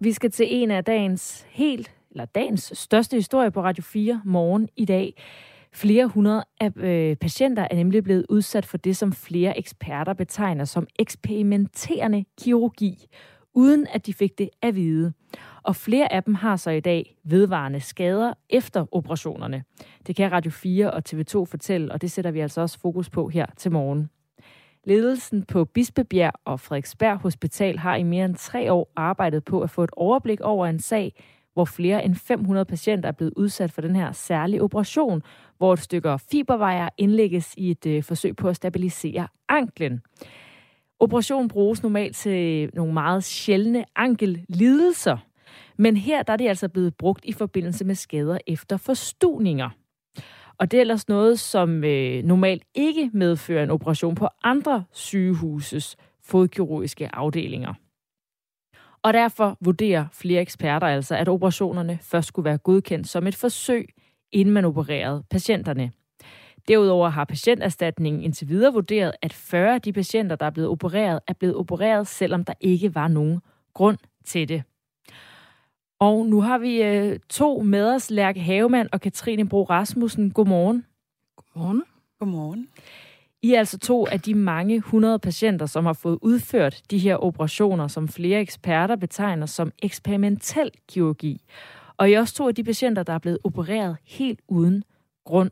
Vi skal til en af dagens helt, eller dagens største historie på Radio 4 morgen i dag. Flere hundrede af øh, patienter er nemlig blevet udsat for det, som flere eksperter betegner som eksperimenterende kirurgi, uden at de fik det at vide. Og flere af dem har så i dag vedvarende skader efter operationerne. Det kan Radio 4 og TV2 fortælle, og det sætter vi altså også fokus på her til morgen. Ledelsen på Bispebjerg og Frederiksberg Hospital har i mere end tre år arbejdet på at få et overblik over en sag, hvor flere end 500 patienter er blevet udsat for den her særlige operation, hvor et stykke fibervejer indlægges i et øh, forsøg på at stabilisere anklen. Operationen bruges normalt til nogle meget sjældne ankellidelser, men her der er det altså blevet brugt i forbindelse med skader efter forstuninger. Og det er ellers noget, som øh, normalt ikke medfører en operation på andre sygehuses fodkirurgiske afdelinger. Og derfor vurderer flere eksperter altså, at operationerne først skulle være godkendt som et forsøg, inden man opererede patienterne. Derudover har patienterstatningen indtil videre vurderet, at 40 af de patienter, der er blevet opereret, er blevet opereret, selvom der ikke var nogen grund til det. Og nu har vi øh, to med os, Lærke Havemann og Katrine Bro Rasmussen. Godmorgen. Godmorgen. Godmorgen. I er altså to af de mange hundrede patienter, som har fået udført de her operationer, som flere eksperter betegner som eksperimentel kirurgi. Og I er også to af de patienter, der er blevet opereret helt uden grund.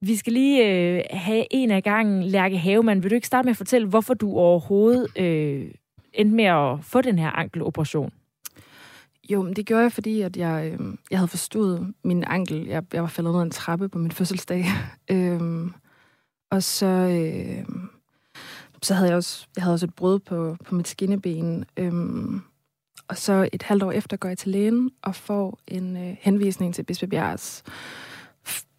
Vi skal lige øh, have en af gangen. Lærke Havemann, vil du ikke starte med at fortælle, hvorfor du overhovedet øh, endte med at få den her ankeloperation? Jo, men det gjorde jeg, fordi at jeg, øh, jeg havde forstået min ankel. Jeg, jeg var faldet ned ad en trappe på min fødselsdag. (laughs) øhm, og så, øh, så havde jeg også, jeg havde også et brud på, på mit skinneben. Øhm, og så et halvt år efter går jeg til lægen og får en øh, henvisning til Bispebjergs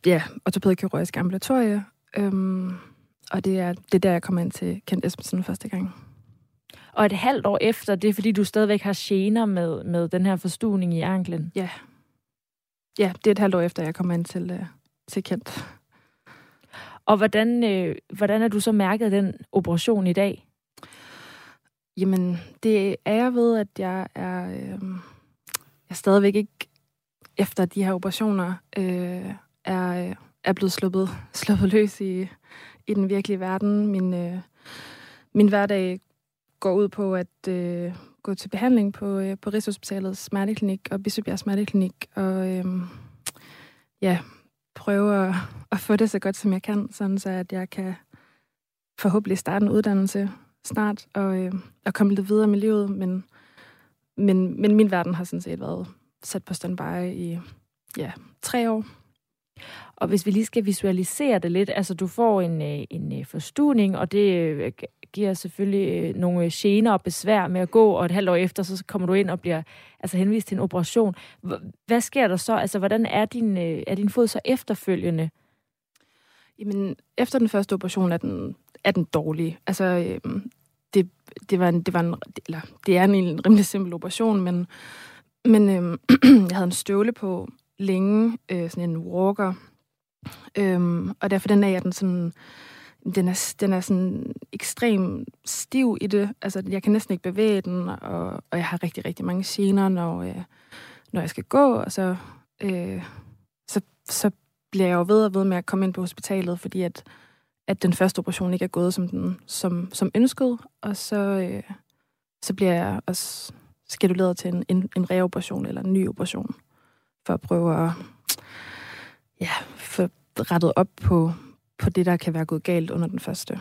ja, ortopædkirurgisk ambulatorie. Øhm, og det er, det er der, jeg kommer ind til Kent Esbensen første gang. Og et halvt år efter, det er fordi, du stadigvæk har gener med, med den her forstuning i anklen? Ja. Ja, det er et halvt år efter, jeg kommer ind til, uh, til Kent. Og hvordan, øh, hvordan er du så mærket den operation i dag? Jamen, det er jeg ved, at jeg er, øh, jeg stadigvæk ikke efter de her operationer øh, er, er blevet sluppet, sluppet løs i, i den virkelige verden. Min, øh, min hverdag går ud på at øh, gå til behandling på, øh, på Rigshospitalets smerteklinik og Bispebjerg smerteklinik, og øh, ja, prøve at, at få det så godt, som jeg kan, sådan så at jeg kan forhåbentlig starte en uddannelse snart og, øh, og komme lidt videre med livet, men, men, men min verden har sådan set været sat på standby i ja, tre år. Og hvis vi lige skal visualisere det lidt, altså du får en, øh, en øh, forstuning, og det øh, giver selvfølgelig nogle gener og besvær med at gå, og et halvt år efter, så kommer du ind og bliver altså henvist til en operation. Hvad sker der så? Altså, hvordan er din, er din fod så efterfølgende? Jamen, efter den første operation er den, er den dårlig. Altså, øhm, det, det, var en, det, var en, eller, det er en, en rimelig simpel operation, men, men øhm, (clears throat) jeg havde en støvle på længe, øh, sådan en walker, øhm, og derfor den er den sådan, den er, den er sådan ekstrem stiv i det. Altså, jeg kan næsten ikke bevæge den, og, og jeg har rigtig, rigtig mange gener, når, øh, når jeg skal gå, og så, øh, så, så bliver jeg jo ved og ved med at komme ind på hospitalet, fordi at, at den første operation ikke er gået som, den, som, som ønsket, og så, øh, så bliver jeg også skeduleret til en, en, en reoperation eller en ny operation, for at prøve at ja, få rettet op på, på det, der kan være gået galt under den første.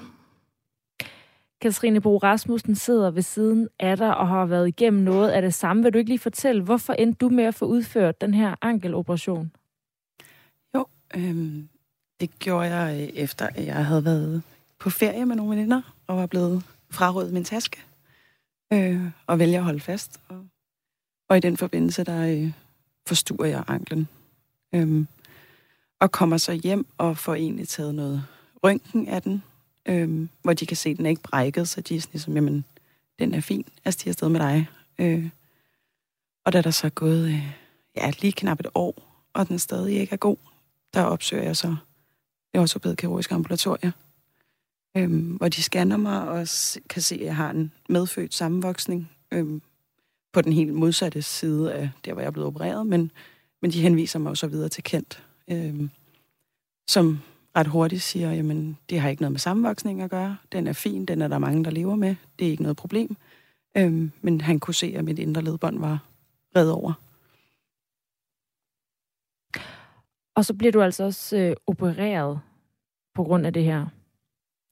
Katrine Bo Rasmussen sidder ved siden af dig og har været igennem noget af det samme. Vil du ikke lige fortælle, hvorfor endte du med at få udført den her ankeloperation? Jo, øhm, det gjorde jeg øh, efter, at jeg havde været på ferie med nogle veninder og var blevet frarådet min taske øh, og vælger at holde fast. Og, og i den forbindelse, der øh, forstuer jeg anklen. Øhm, og kommer så hjem og får egentlig taget noget røntgen af den, øhm, hvor de kan se, at den er ikke brækket, så de er sådan ligesom, jamen, den er fin, altså de er afsted med dig. Øh, og da der så er gået øh, ja, lige knap et år, og den stadig ikke er god, der opsøger jeg så det ortopæd kirurgisk ambulatorie, øhm, hvor de scanner mig og kan se, at jeg har en medfødt sammenvoksning øhm, på den helt modsatte side af der, hvor jeg er blevet opereret, men, men de henviser mig så videre til Kent, øhm, som ret hurtigt siger, jamen, det har ikke noget med sammenvoksning at gøre. Den er fin, den er der mange, der lever med. Det er ikke noget problem. Øhm, men han kunne se, at mit indre ledbånd var reddet over. Og så bliver du altså også øh, opereret på grund af det her.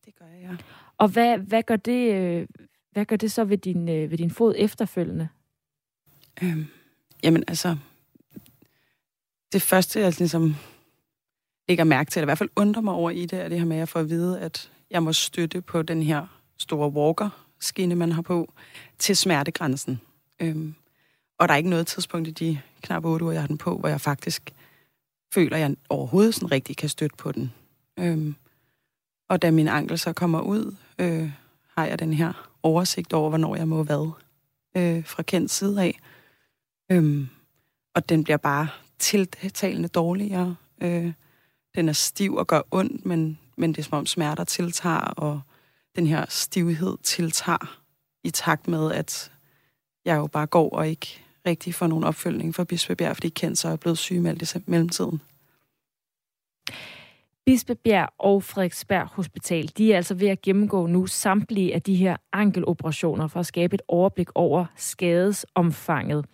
Det gør jeg, ja. Og hvad, hvad, gør, det, øh, hvad gør det så ved din, øh, ved din fod efterfølgende? Øhm, jamen altså, det første, jeg ligesom lægger mærke til, eller i hvert fald undrer mig over i det, er det her med, at jeg får at vide, at jeg må støtte på den her store walker-skinne, man har på, til smertegrænsen. Øhm, og der er ikke noget tidspunkt i de knap 8 uger, jeg har den på, hvor jeg faktisk føler, at jeg overhovedet sådan rigtig kan støtte på den. Øhm, og da min ankel så kommer ud, øh, har jeg den her oversigt over, hvornår jeg må hvad øh, fra kendt side af. Øhm, og den bliver bare tiltalende dårligere. Øh, den er stiv og gør ondt, men, men det er som om smerter tiltager, og den her stivhed tiltager i takt med, at jeg jo bare går og ikke rigtig får nogen opfølgning fra Bispebjerg, fordi Kent så er blevet sygemeldt i mellemtiden. Bispebjerg og Frederiksberg Hospital, de er altså ved at gennemgå nu samtlige af de her ankeloperationer for at skabe et overblik over skadesomfanget.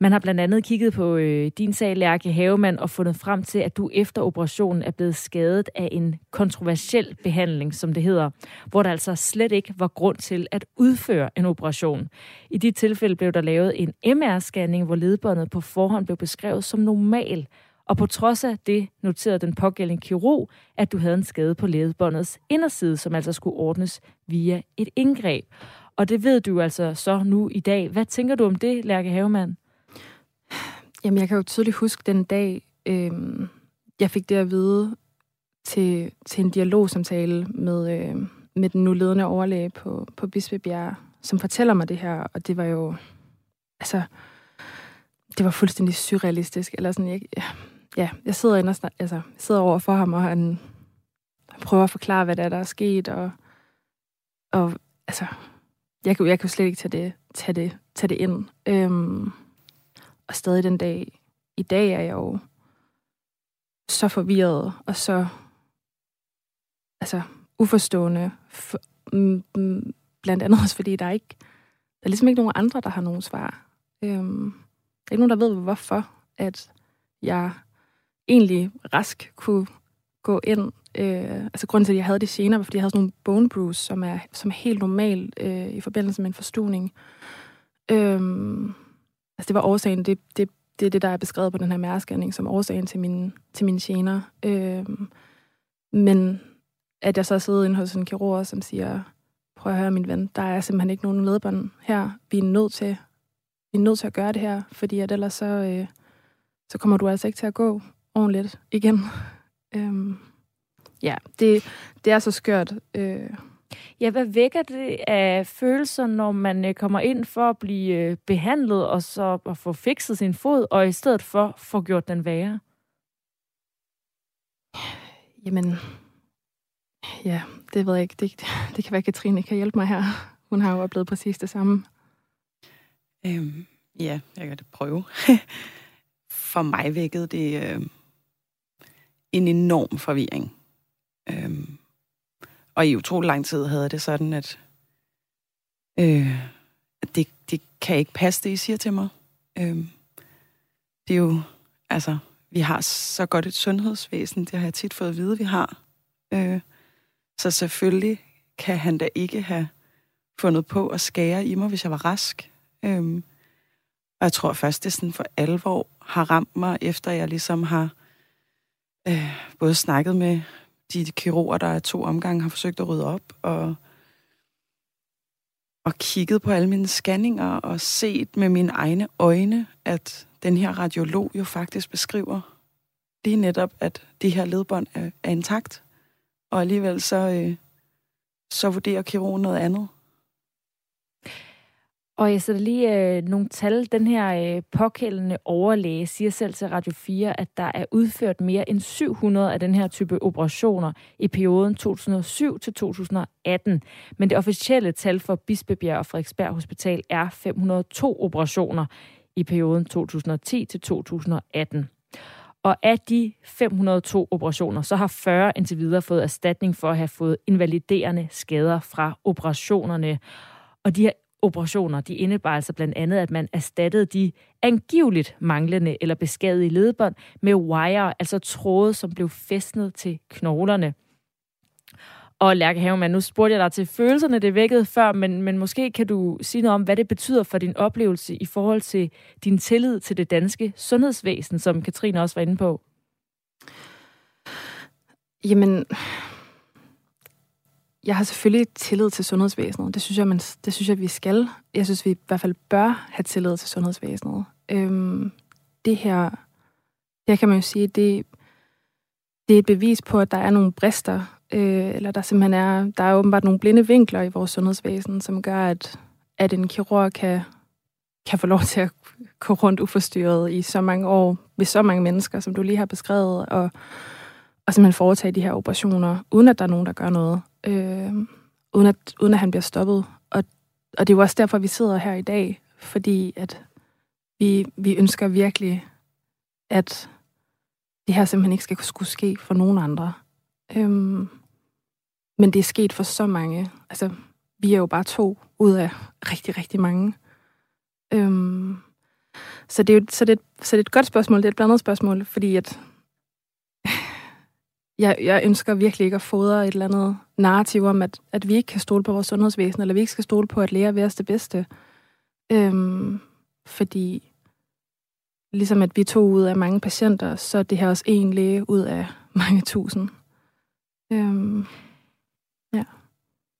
Man har blandt andet kigget på øh, din sag, Lærke Havemand, og fundet frem til, at du efter operationen er blevet skadet af en kontroversiel behandling, som det hedder, hvor der altså slet ikke var grund til at udføre en operation. I dit tilfælde blev der lavet en MR-scanning, hvor ledbåndet på forhånd blev beskrevet som normal, og på trods af det noterede den pågældende kirurg, at du havde en skade på ledbåndets inderside, som altså skulle ordnes via et indgreb. Og det ved du altså så nu i dag. Hvad tænker du om det, Lærke Havemand? Jamen, jeg kan jo tydeligt huske den dag, øh, jeg fik det at vide til, til en dialogsamtale med, øh, med den nu ledende overlæge på, på Bispebjerg, som fortæller mig det her, og det var jo, altså, det var fuldstændig surrealistisk, eller sådan, jeg, ja, jeg sidder, inde og, altså, jeg sidder over for ham, og han, han prøver at forklare, hvad der er, der er sket, og, og altså, jeg kan, jeg kan jo slet ikke tage det, tage det, tage det ind. Øhm, og stadig den dag i dag er jeg jo så forvirret og så altså uforstående. For, mm, mm, blandt andet også fordi der er ikke der er ligesom ikke nogen andre, der har nogen svar. Øhm, der er ikke nogen, der ved, hvorfor at jeg egentlig rask kunne gå ind. Øh, altså grunden til, at jeg havde det senere, var, fordi jeg havde sådan nogle bone bruise, som er, som er helt normal øh, i forbindelse med en forstuning. Øhm, Altså det var årsagen, det, det, det er det, der er beskrevet på den her mærkescanning som årsagen til mine, til mine gener. Øh, men at jeg så sidder inde hos en kirurg, som siger, prøv at høre min ven, der er simpelthen ikke nogen ledbånd her. Vi er nødt til, vi er nødt til at gøre det her, fordi at ellers så, øh, så kommer du altså ikke til at gå ordentligt igen. øhm, ja, det, det er så skørt. Øh. Ja, hvad vækker det af følelser, når man øh, kommer ind for at blive øh, behandlet og så at få fikset sin fod, og i stedet for få gjort den værre? Jamen, ja, det ved jeg ikke. Det, det kan være, at Katrine kan hjælpe mig her. Hun har jo oplevet præcis det samme. Øhm, ja, jeg kan det prøve. (laughs) For mig vækkede det øh, en enorm forvirring. Øhm, og i utrolig lang tid havde det sådan, at øh, det, det kan ikke passe, det I siger til mig. Øh, det er jo, altså, vi har så godt et sundhedsvæsen, det har jeg tit fået at vide, vi har. Øh, så selvfølgelig kan han da ikke have fundet på at skære i mig, hvis jeg var rask. Øhm, og jeg tror først, det sådan for alvor har ramt mig, efter jeg ligesom har øh, både snakket med de kirurger, der er to omgange har forsøgt at rydde op, og, og kigget på alle mine scanninger, og set med mine egne øjne, at den her radiolog jo faktisk beskriver lige netop, at de her ledbånd er, er intakt. Og alligevel så, øh, så vurderer kirurgen noget andet. Og jeg sætter lige øh, nogle tal. Den her øh, påkældende overlæge siger selv til Radio 4, at der er udført mere end 700 af den her type operationer i perioden 2007 til 2018. Men det officielle tal for Bispebjerg og Frederiksberg Hospital er 502 operationer i perioden 2010 til 2018. Og af de 502 operationer, så har 40 indtil videre fået erstatning for at have fået invaliderende skader fra operationerne. Og de her operationer, de indebar altså blandt andet, at man erstattede de angiveligt manglende eller beskadigede ledbånd med wire, altså tråde, som blev fæstnet til knoglerne. Og Lærke Havemann, nu spurgte jeg dig til følelserne, det vækkede før, men, men måske kan du sige noget om, hvad det betyder for din oplevelse i forhold til din tillid til det danske sundhedsvæsen, som Katrine også var inde på. Jamen, jeg har selvfølgelig tillid til sundhedsvæsenet. Det synes jeg, man, det synes jeg, vi skal. Jeg synes, vi i hvert fald bør have tillid til sundhedsvæsenet. Øhm, det her, her kan man jo sige, det, det er et bevis på, at der er nogle brister, øh, eller der simpelthen er, der er åbenbart nogle blinde vinkler i vores sundhedsvæsen, som gør, at, at en kirurg kan, kan få lov til at gå rundt uforstyrret i så mange år, med så mange mennesker, som du lige har beskrevet, og, og simpelthen foretage de her operationer, uden at der er nogen, der gør noget øh, uden, at, uden at han bliver stoppet. Og, og det er jo også derfor, vi sidder her i dag, fordi at vi, vi ønsker virkelig, at det her simpelthen ikke skal skulle ske for nogen andre. Øhm, men det er sket for så mange. Altså, vi er jo bare to ud af rigtig, rigtig mange. Øhm, så, det er jo, så, det, så det er et godt spørgsmål, det er et blandet spørgsmål, fordi at jeg, jeg ønsker virkelig ikke at fodre et eller andet narrativ om, at, at vi ikke kan stole på vores sundhedsvæsen, eller vi ikke skal stole på, at læger vil os det bedste. Øhm, fordi ligesom at vi to ud af mange patienter, så er det her også en læge ud af (laughs) mange tusind. Øhm, ja.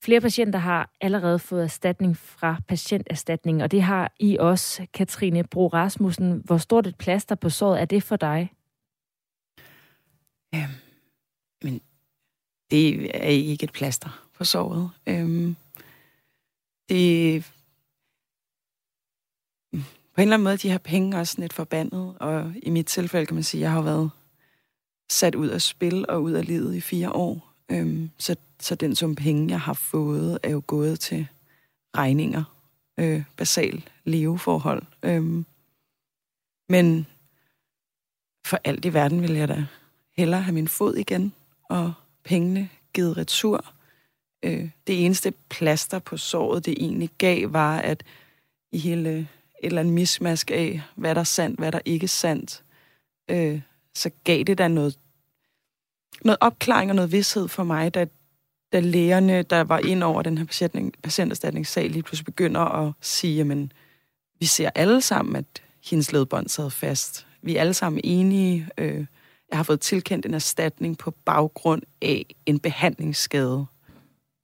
Flere patienter har allerede fået erstatning fra patienterstatning, og det har I også, Katrine Bro Rasmussen. Hvor stort et plaster på såret er det for dig? Øhm, men det er ikke et plaster på såret. Øhm, det på en eller anden måde, de her penge også lidt forbandet, og i mit tilfælde kan man sige, at jeg har været sat ud af spil og ud af livet i fire år. Øhm, så, så den sum penge, jeg har fået, er jo gået til regninger, øh, basal leveforhold. Øhm, men for alt i verden vil jeg da hellere have min fod igen, og pengene givet retur. Øh, det eneste plaster på såret, det egentlig gav, var, at i hele et eller andet mismask af, hvad der er sandt, hvad der ikke er sandt, øh, så gav det da noget, noget opklaring og noget vidshed for mig, da, da lægerne, der var ind over den her patient, patienterstatningssag, lige pludselig begynder at sige, jamen, vi ser alle sammen, at hendes ledbånd sad fast. Vi er alle sammen enige. Øh, jeg har fået tilkendt en erstatning på baggrund af en behandlingsskade,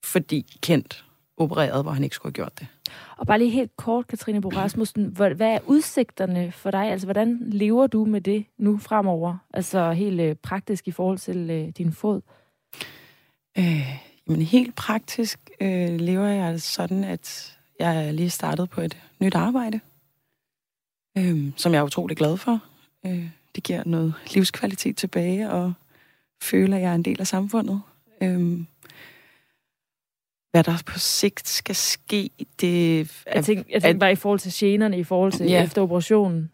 fordi Kent opererede, hvor han ikke skulle have gjort det. Og bare lige helt kort, Katrine Bo Rasmussen, hvad er udsigterne for dig? Altså, hvordan lever du med det nu fremover? Altså, helt øh, praktisk i forhold til øh, din fod? Øh, jamen, helt praktisk øh, lever jeg sådan, at jeg er lige startet på et nyt arbejde, øh, som jeg er utrolig glad for. Øh, det giver noget livskvalitet tilbage, og føler, at jeg er en del af samfundet. Øh, hvad der på sigt skal ske, det... Er, jeg tænker, jeg tænker bare i forhold til generne, i forhold til ja. efter operationen.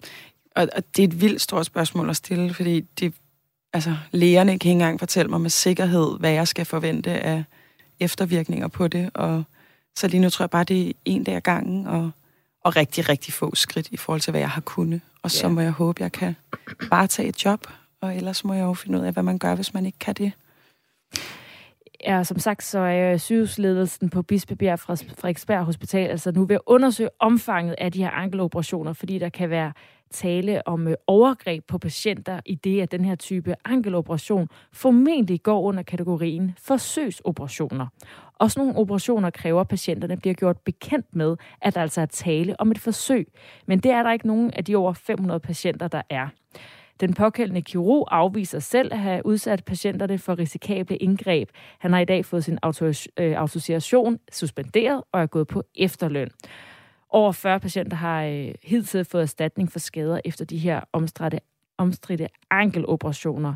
Og, og det er et vildt stort spørgsmål at stille, fordi det, altså, lægerne kan ikke engang fortælle mig med sikkerhed, hvad jeg skal forvente af eftervirkninger på det. Og så lige nu tror jeg bare, det er en dag ad gangen, og, og rigtig, rigtig få skridt i forhold til, hvad jeg har kunnet. Og så ja. må jeg håbe, jeg kan bare tage et job, og ellers må jeg jo finde ud af, hvad man gør, hvis man ikke kan det. Ja, som sagt, så er sygehusledelsen på Bispebjerg fra Frederiksberg Hospital altså nu ved at undersøge omfanget af de her ankeloperationer, fordi der kan være tale om øh, overgreb på patienter i det, at den her type ankeloperation formentlig går under kategorien forsøgsoperationer. Og sådan nogle operationer kræver, at patienterne bliver gjort bekendt med, at der altså er tale om et forsøg. Men det er der ikke nogen af de over 500 patienter, der er. Den pågældende kirurg afviser selv at have udsat patienterne for risikable indgreb. Han har i dag fået sin øh, autorisation suspenderet og er gået på efterløn. Over 40 patienter har øh, hidtil fået erstatning for skader efter de her omstridte, omstridte ankeloperationer.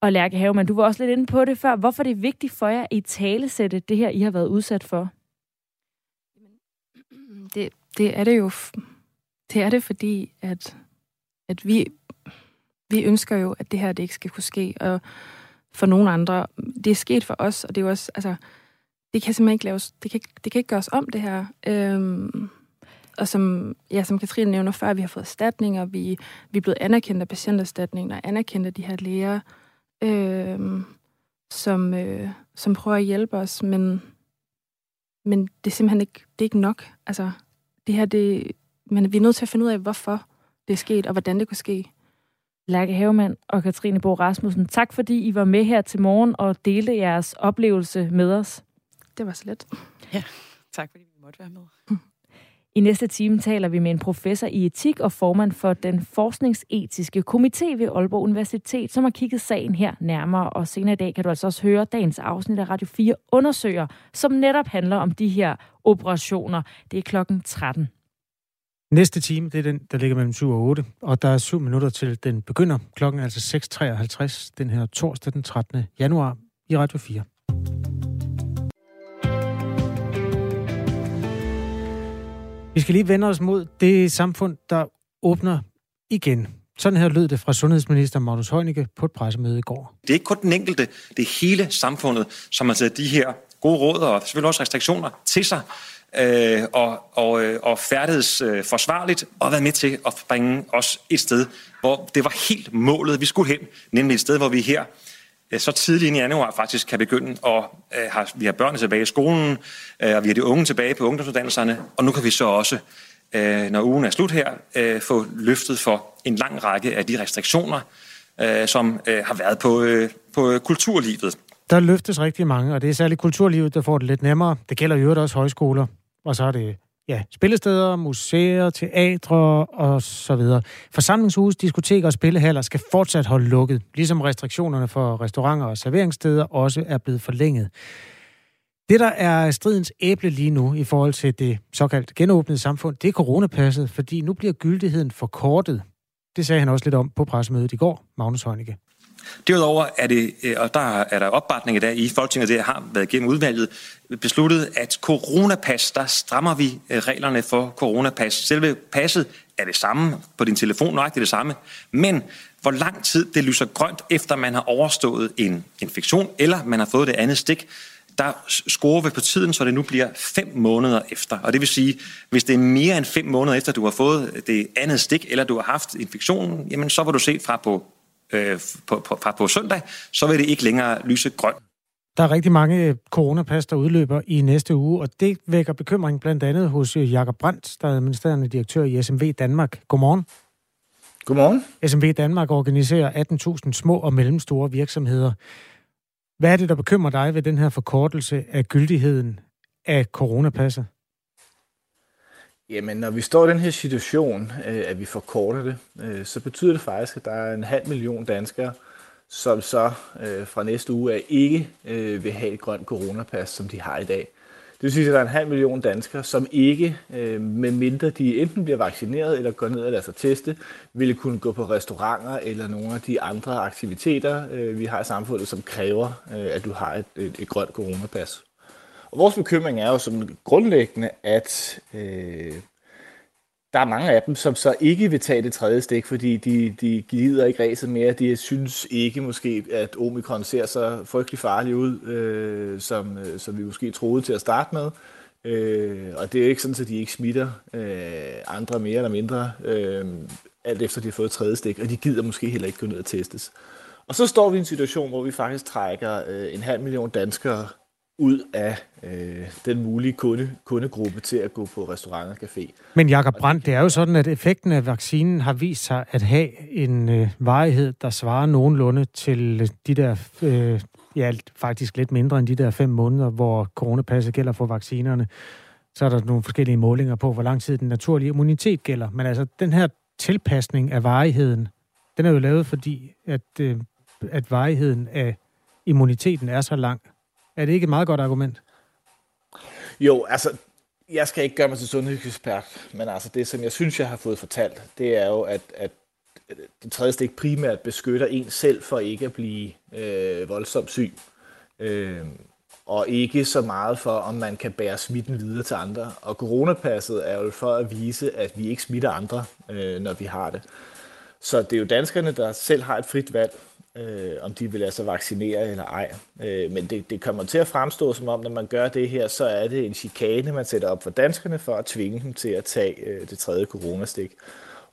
Og Lærke Havemann, du var også lidt inde på det før. Hvorfor er det vigtigt for jer at i talesætte det her, I har været udsat for? Det, det er det jo. Det er det, fordi at, at vi vi ønsker jo, at det her det ikke skal kunne ske, og for nogle andre, det er sket for os, og det er jo også, altså, det kan simpelthen ikke laves, det kan, det kan ikke gøres om, det her. Øhm, og som, ja, som Katrine nævner før, vi har fået erstatninger, vi, vi er blevet anerkendt af patienterstatningen, og anerkendt af de her læger, øhm, som, øh, som prøver at hjælpe os, men, men det er simpelthen ikke, det er ikke nok. Altså, det her, det, men vi er nødt til at finde ud af, hvorfor det er sket, og hvordan det kunne ske. Lærke Havemann og Katrine Bo Rasmussen, tak fordi I var med her til morgen og delte jeres oplevelse med os. Det var så let. (laughs) Ja, tak fordi vi måtte være med. I næste time taler vi med en professor i etik og formand for den forskningsetiske komité ved Aalborg Universitet, som har kigget sagen her nærmere. Og senere i dag kan du altså også høre dagens afsnit af Radio 4 undersøger, som netop handler om de her operationer. Det er klokken 13. Næste time, det er den, der ligger mellem 7 og 8, og der er 7 minutter til den begynder. Klokken er altså 6.53 den her torsdag den 13. januar i Radio 4. Vi skal lige vende os mod det samfund, der åbner igen. Sådan her lød det fra sundhedsminister Magnus Heunicke på et pressemøde i går. Det er ikke kun den enkelte, det er hele samfundet, som har taget de her gode råd og selvfølgelig også restriktioner til sig øh, og, og, øh, og færdedes øh, forsvarligt og været med til at bringe os et sted, hvor det var helt målet, vi skulle hen, nemlig et sted, hvor vi her øh, Øh, så tidligt ind i januar faktisk kan begynde at øh, har, vi har børnene tilbage i skolen, øh, og vi har de unge tilbage på ungdomsuddannelserne, og nu kan vi så også, øh, når ugen er slut her, øh, få løftet for en lang række af de restriktioner, øh, som øh, har været på, øh, på kulturlivet. Der løftes rigtig mange, og det er særligt kulturlivet, der får det lidt nemmere. Det gælder jo også højskoler, og så er det ja, spillesteder, museer, teatre og så videre. Forsamlingshus, diskoteker og spillehaller skal fortsat holde lukket, ligesom restriktionerne for restauranter og serveringssteder også er blevet forlænget. Det, der er stridens æble lige nu i forhold til det såkaldt genåbnede samfund, det er coronapasset, fordi nu bliver gyldigheden forkortet. Det sagde han også lidt om på pressemødet i går, Magnus Heunicke. Derudover er det, øh, og der er der opbakning i dag i Folketinget, det har været gennem udvalget, besluttet, at coronapas, der strammer vi øh, reglerne for coronapas. Selve passet er det samme på din telefon, nøjagtigt det samme, men hvor lang tid det lyser grønt, efter man har overstået en infektion, eller man har fået det andet stik, der scorer vi på tiden, så det nu bliver fem måneder efter. Og det vil sige, hvis det er mere end fem måneder efter, du har fået det andet stik, eller du har haft infektionen, jamen så var du se fra på øh, på, på, fra på søndag, så vil det ikke længere lyse grønt. Der er rigtig mange øh, coronapas, der udløber i næste uge, og det vækker bekymring blandt andet hos øh, Jakob Brandt, der er administrerende direktør i SMV Danmark. Godmorgen. Godmorgen. SMV Danmark organiserer 18.000 små og mellemstore virksomheder. Hvad er det, der bekymrer dig ved den her forkortelse af gyldigheden af coronapasset? Jamen, når vi står i den her situation, øh, at vi forkorter det, øh, så betyder det faktisk, at der er en halv million danskere, som så øh, fra næste uge af ikke øh, vil have et grønt coronapas, som de har i dag. Det vil sige, at der er en halv million danskere, som ikke, øh, medmindre de enten bliver vaccineret eller går ned og lader sig teste, ville kunne gå på restauranter eller nogle af de andre aktiviteter, øh, vi har i samfundet, som kræver, øh, at du har et, et, et grønt coronapas. Og vores bekymring er jo som grundlæggende, at øh, der er mange af dem, som så ikke vil tage det tredje stik, fordi de, de gider ikke ræset mere. De synes ikke måske, at omikron ser så frygtelig farlig ud, øh, som, øh, som vi måske troede til at starte med. Øh, og det er ikke sådan, at de ikke smitter øh, andre mere eller mindre, øh, alt efter de har fået tredje stik, og de gider måske heller ikke gå ned og testes. Og så står vi i en situation, hvor vi faktisk trækker øh, en halv million danskere ud af øh, den mulige kunde, kundegruppe til at gå på restaurant og café. Men Jakob Brandt, det er jo sådan, at effekten af vaccinen har vist sig at have en øh, varighed, der svarer nogenlunde til de der, øh, ja, faktisk lidt mindre end de der fem måneder, hvor coronapasset gælder for vaccinerne. Så er der nogle forskellige målinger på, hvor lang tid den naturlige immunitet gælder. Men altså, den her tilpasning af varigheden, den er jo lavet, fordi at, øh, at varigheden af immuniteten er så lang, er det ikke et meget godt argument? Jo, altså, jeg skal ikke gøre mig til sundhedsekspert, men altså det, som jeg synes, jeg har fået fortalt, det er jo, at, at det tredje stik primært beskytter en selv for ikke at blive øh, voldsomt syg. Øh, og ikke så meget for, om man kan bære smitten videre til andre. Og coronapasset er jo for at vise, at vi ikke smitter andre, øh, når vi har det. Så det er jo danskerne, der selv har et frit valg øh, om de vil lade sig vaccinere eller ej. Øh, men det, det kommer til at fremstå som om, når man gør det her, så er det en chikane, man sætter op for danskerne for at tvinge dem til at tage øh, det tredje coronastik.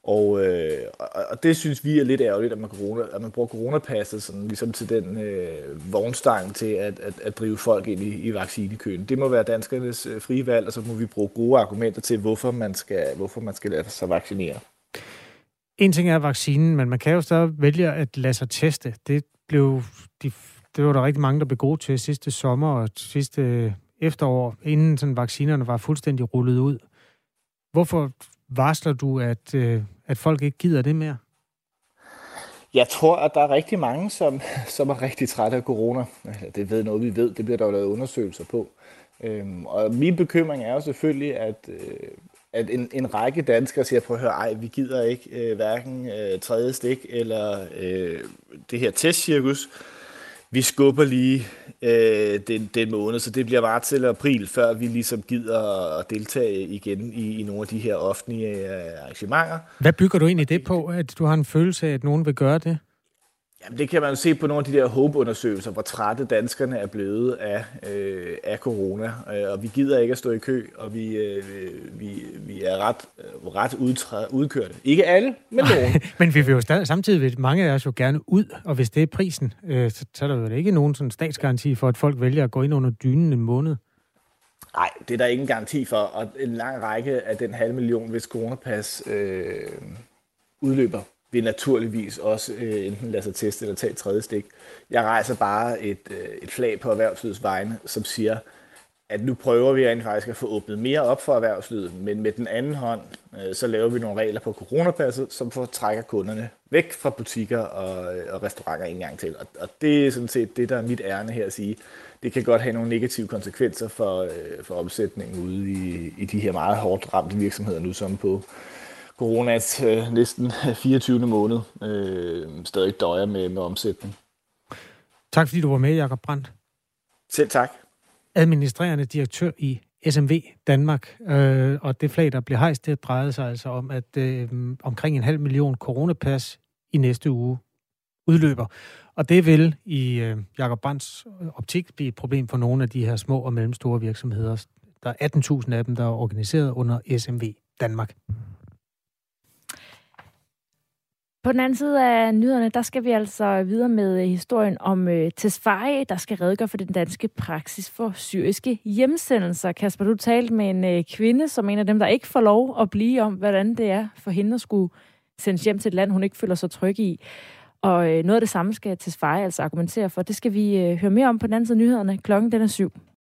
Og, øh, og det synes vi er lidt ærgerligt, at man, corona, at man bruger coronapasset sådan, ligesom til den øh, vognstang til at, at, at drive folk ind i, i vaccinekøen. Det må være danskernes øh, frie valg, og så må vi bruge gode argumenter til, hvorfor man skal, hvorfor man skal lade sig vaccinere. En ting er vaccinen, men man kan jo stadig vælge at lade sig teste. Det blev de, det var der rigtig mange, der blev gode til sidste sommer og sidste efterår, inden sådan vaccinerne var fuldstændig rullet ud. Hvorfor varsler du, at, øh, at folk ikke gider det mere? Jeg tror, at der er rigtig mange, som, som er rigtig trætte af corona. Det ved noget, vi ved. Det bliver der jo lavet undersøgelser på. Øhm, og min bekymring er jo selvfølgelig, at, øh, at en, en række danskere siger, på at høre, ej, vi gider ikke øh, hverken øh, tredje stik eller øh, det her testcirkus. Vi skubber lige øh, den, den måned, så det bliver bare til april, før vi ligesom gider at deltage igen i, i nogle af de her offentlige øh, arrangementer. Hvad bygger du egentlig det på, at du har en følelse af, at nogen vil gøre det? Jamen, det kan man jo se på nogle af de der HOPE-undersøgelser, hvor trætte danskerne er blevet af, øh, af corona. Øh, og vi gider ikke at stå i kø, og vi, øh, vi, vi er ret, øh, ret udtræ- udkørte. Ikke alle, men (laughs) nogen. men vi vil jo stadig, samtidig vil mange af os jo gerne ud, og hvis det er prisen, øh, så, så er der jo ikke nogen sådan statsgaranti for, at folk vælger at gå ind under dynen en måned. Nej, det er der ingen garanti for, og en lang række af den halv million, hvis coronapas øh, udløber vil naturligvis også øh, enten lade sig teste eller tage et tredje stik. Jeg rejser bare et, øh, et flag på erhvervslivets vegne, som siger, at nu prøver vi egentlig faktisk at få åbnet mere op for erhvervslivet, men med den anden hånd, øh, så laver vi nogle regler på coronapasset, som får trækker kunderne væk fra butikker og, øh, og restauranter en gang til. Og, og det er sådan set det, der er mit ærne her at sige. Det kan godt have nogle negative konsekvenser for, øh, for omsætningen ude i, i de her meget hårdt ramte virksomheder nu, som på coronas øh, næsten (laughs) 24. måned øh, stadig døjer med, med omsætning. Tak fordi du var med, Jakob Brandt. Selv tak. Administrerende direktør i SMV Danmark, øh, og det flag, der blev hejst, det drejede sig altså om, at øh, omkring en halv million coronapas i næste uge udløber. Og det vil i øh, Jakob Brands optik blive et problem for nogle af de her små og mellemstore virksomheder. Der er 18.000 af dem, der er organiseret under SMV Danmark. På den anden side af nyhederne, der skal vi altså videre med øh, historien om øh, Tesfaye, der skal redegøre for den danske praksis for syriske hjemsendelser. Kasper, du talte med en øh, kvinde, som en af dem, der ikke får lov at blive om, hvordan det er for hende at skulle sendes hjem til et land, hun ikke føler sig tryg i. Og øh, noget af det samme skal Tesfaye altså argumentere for. Det skal vi øh, høre mere om på den anden side af nyhederne. Klokken den er syv.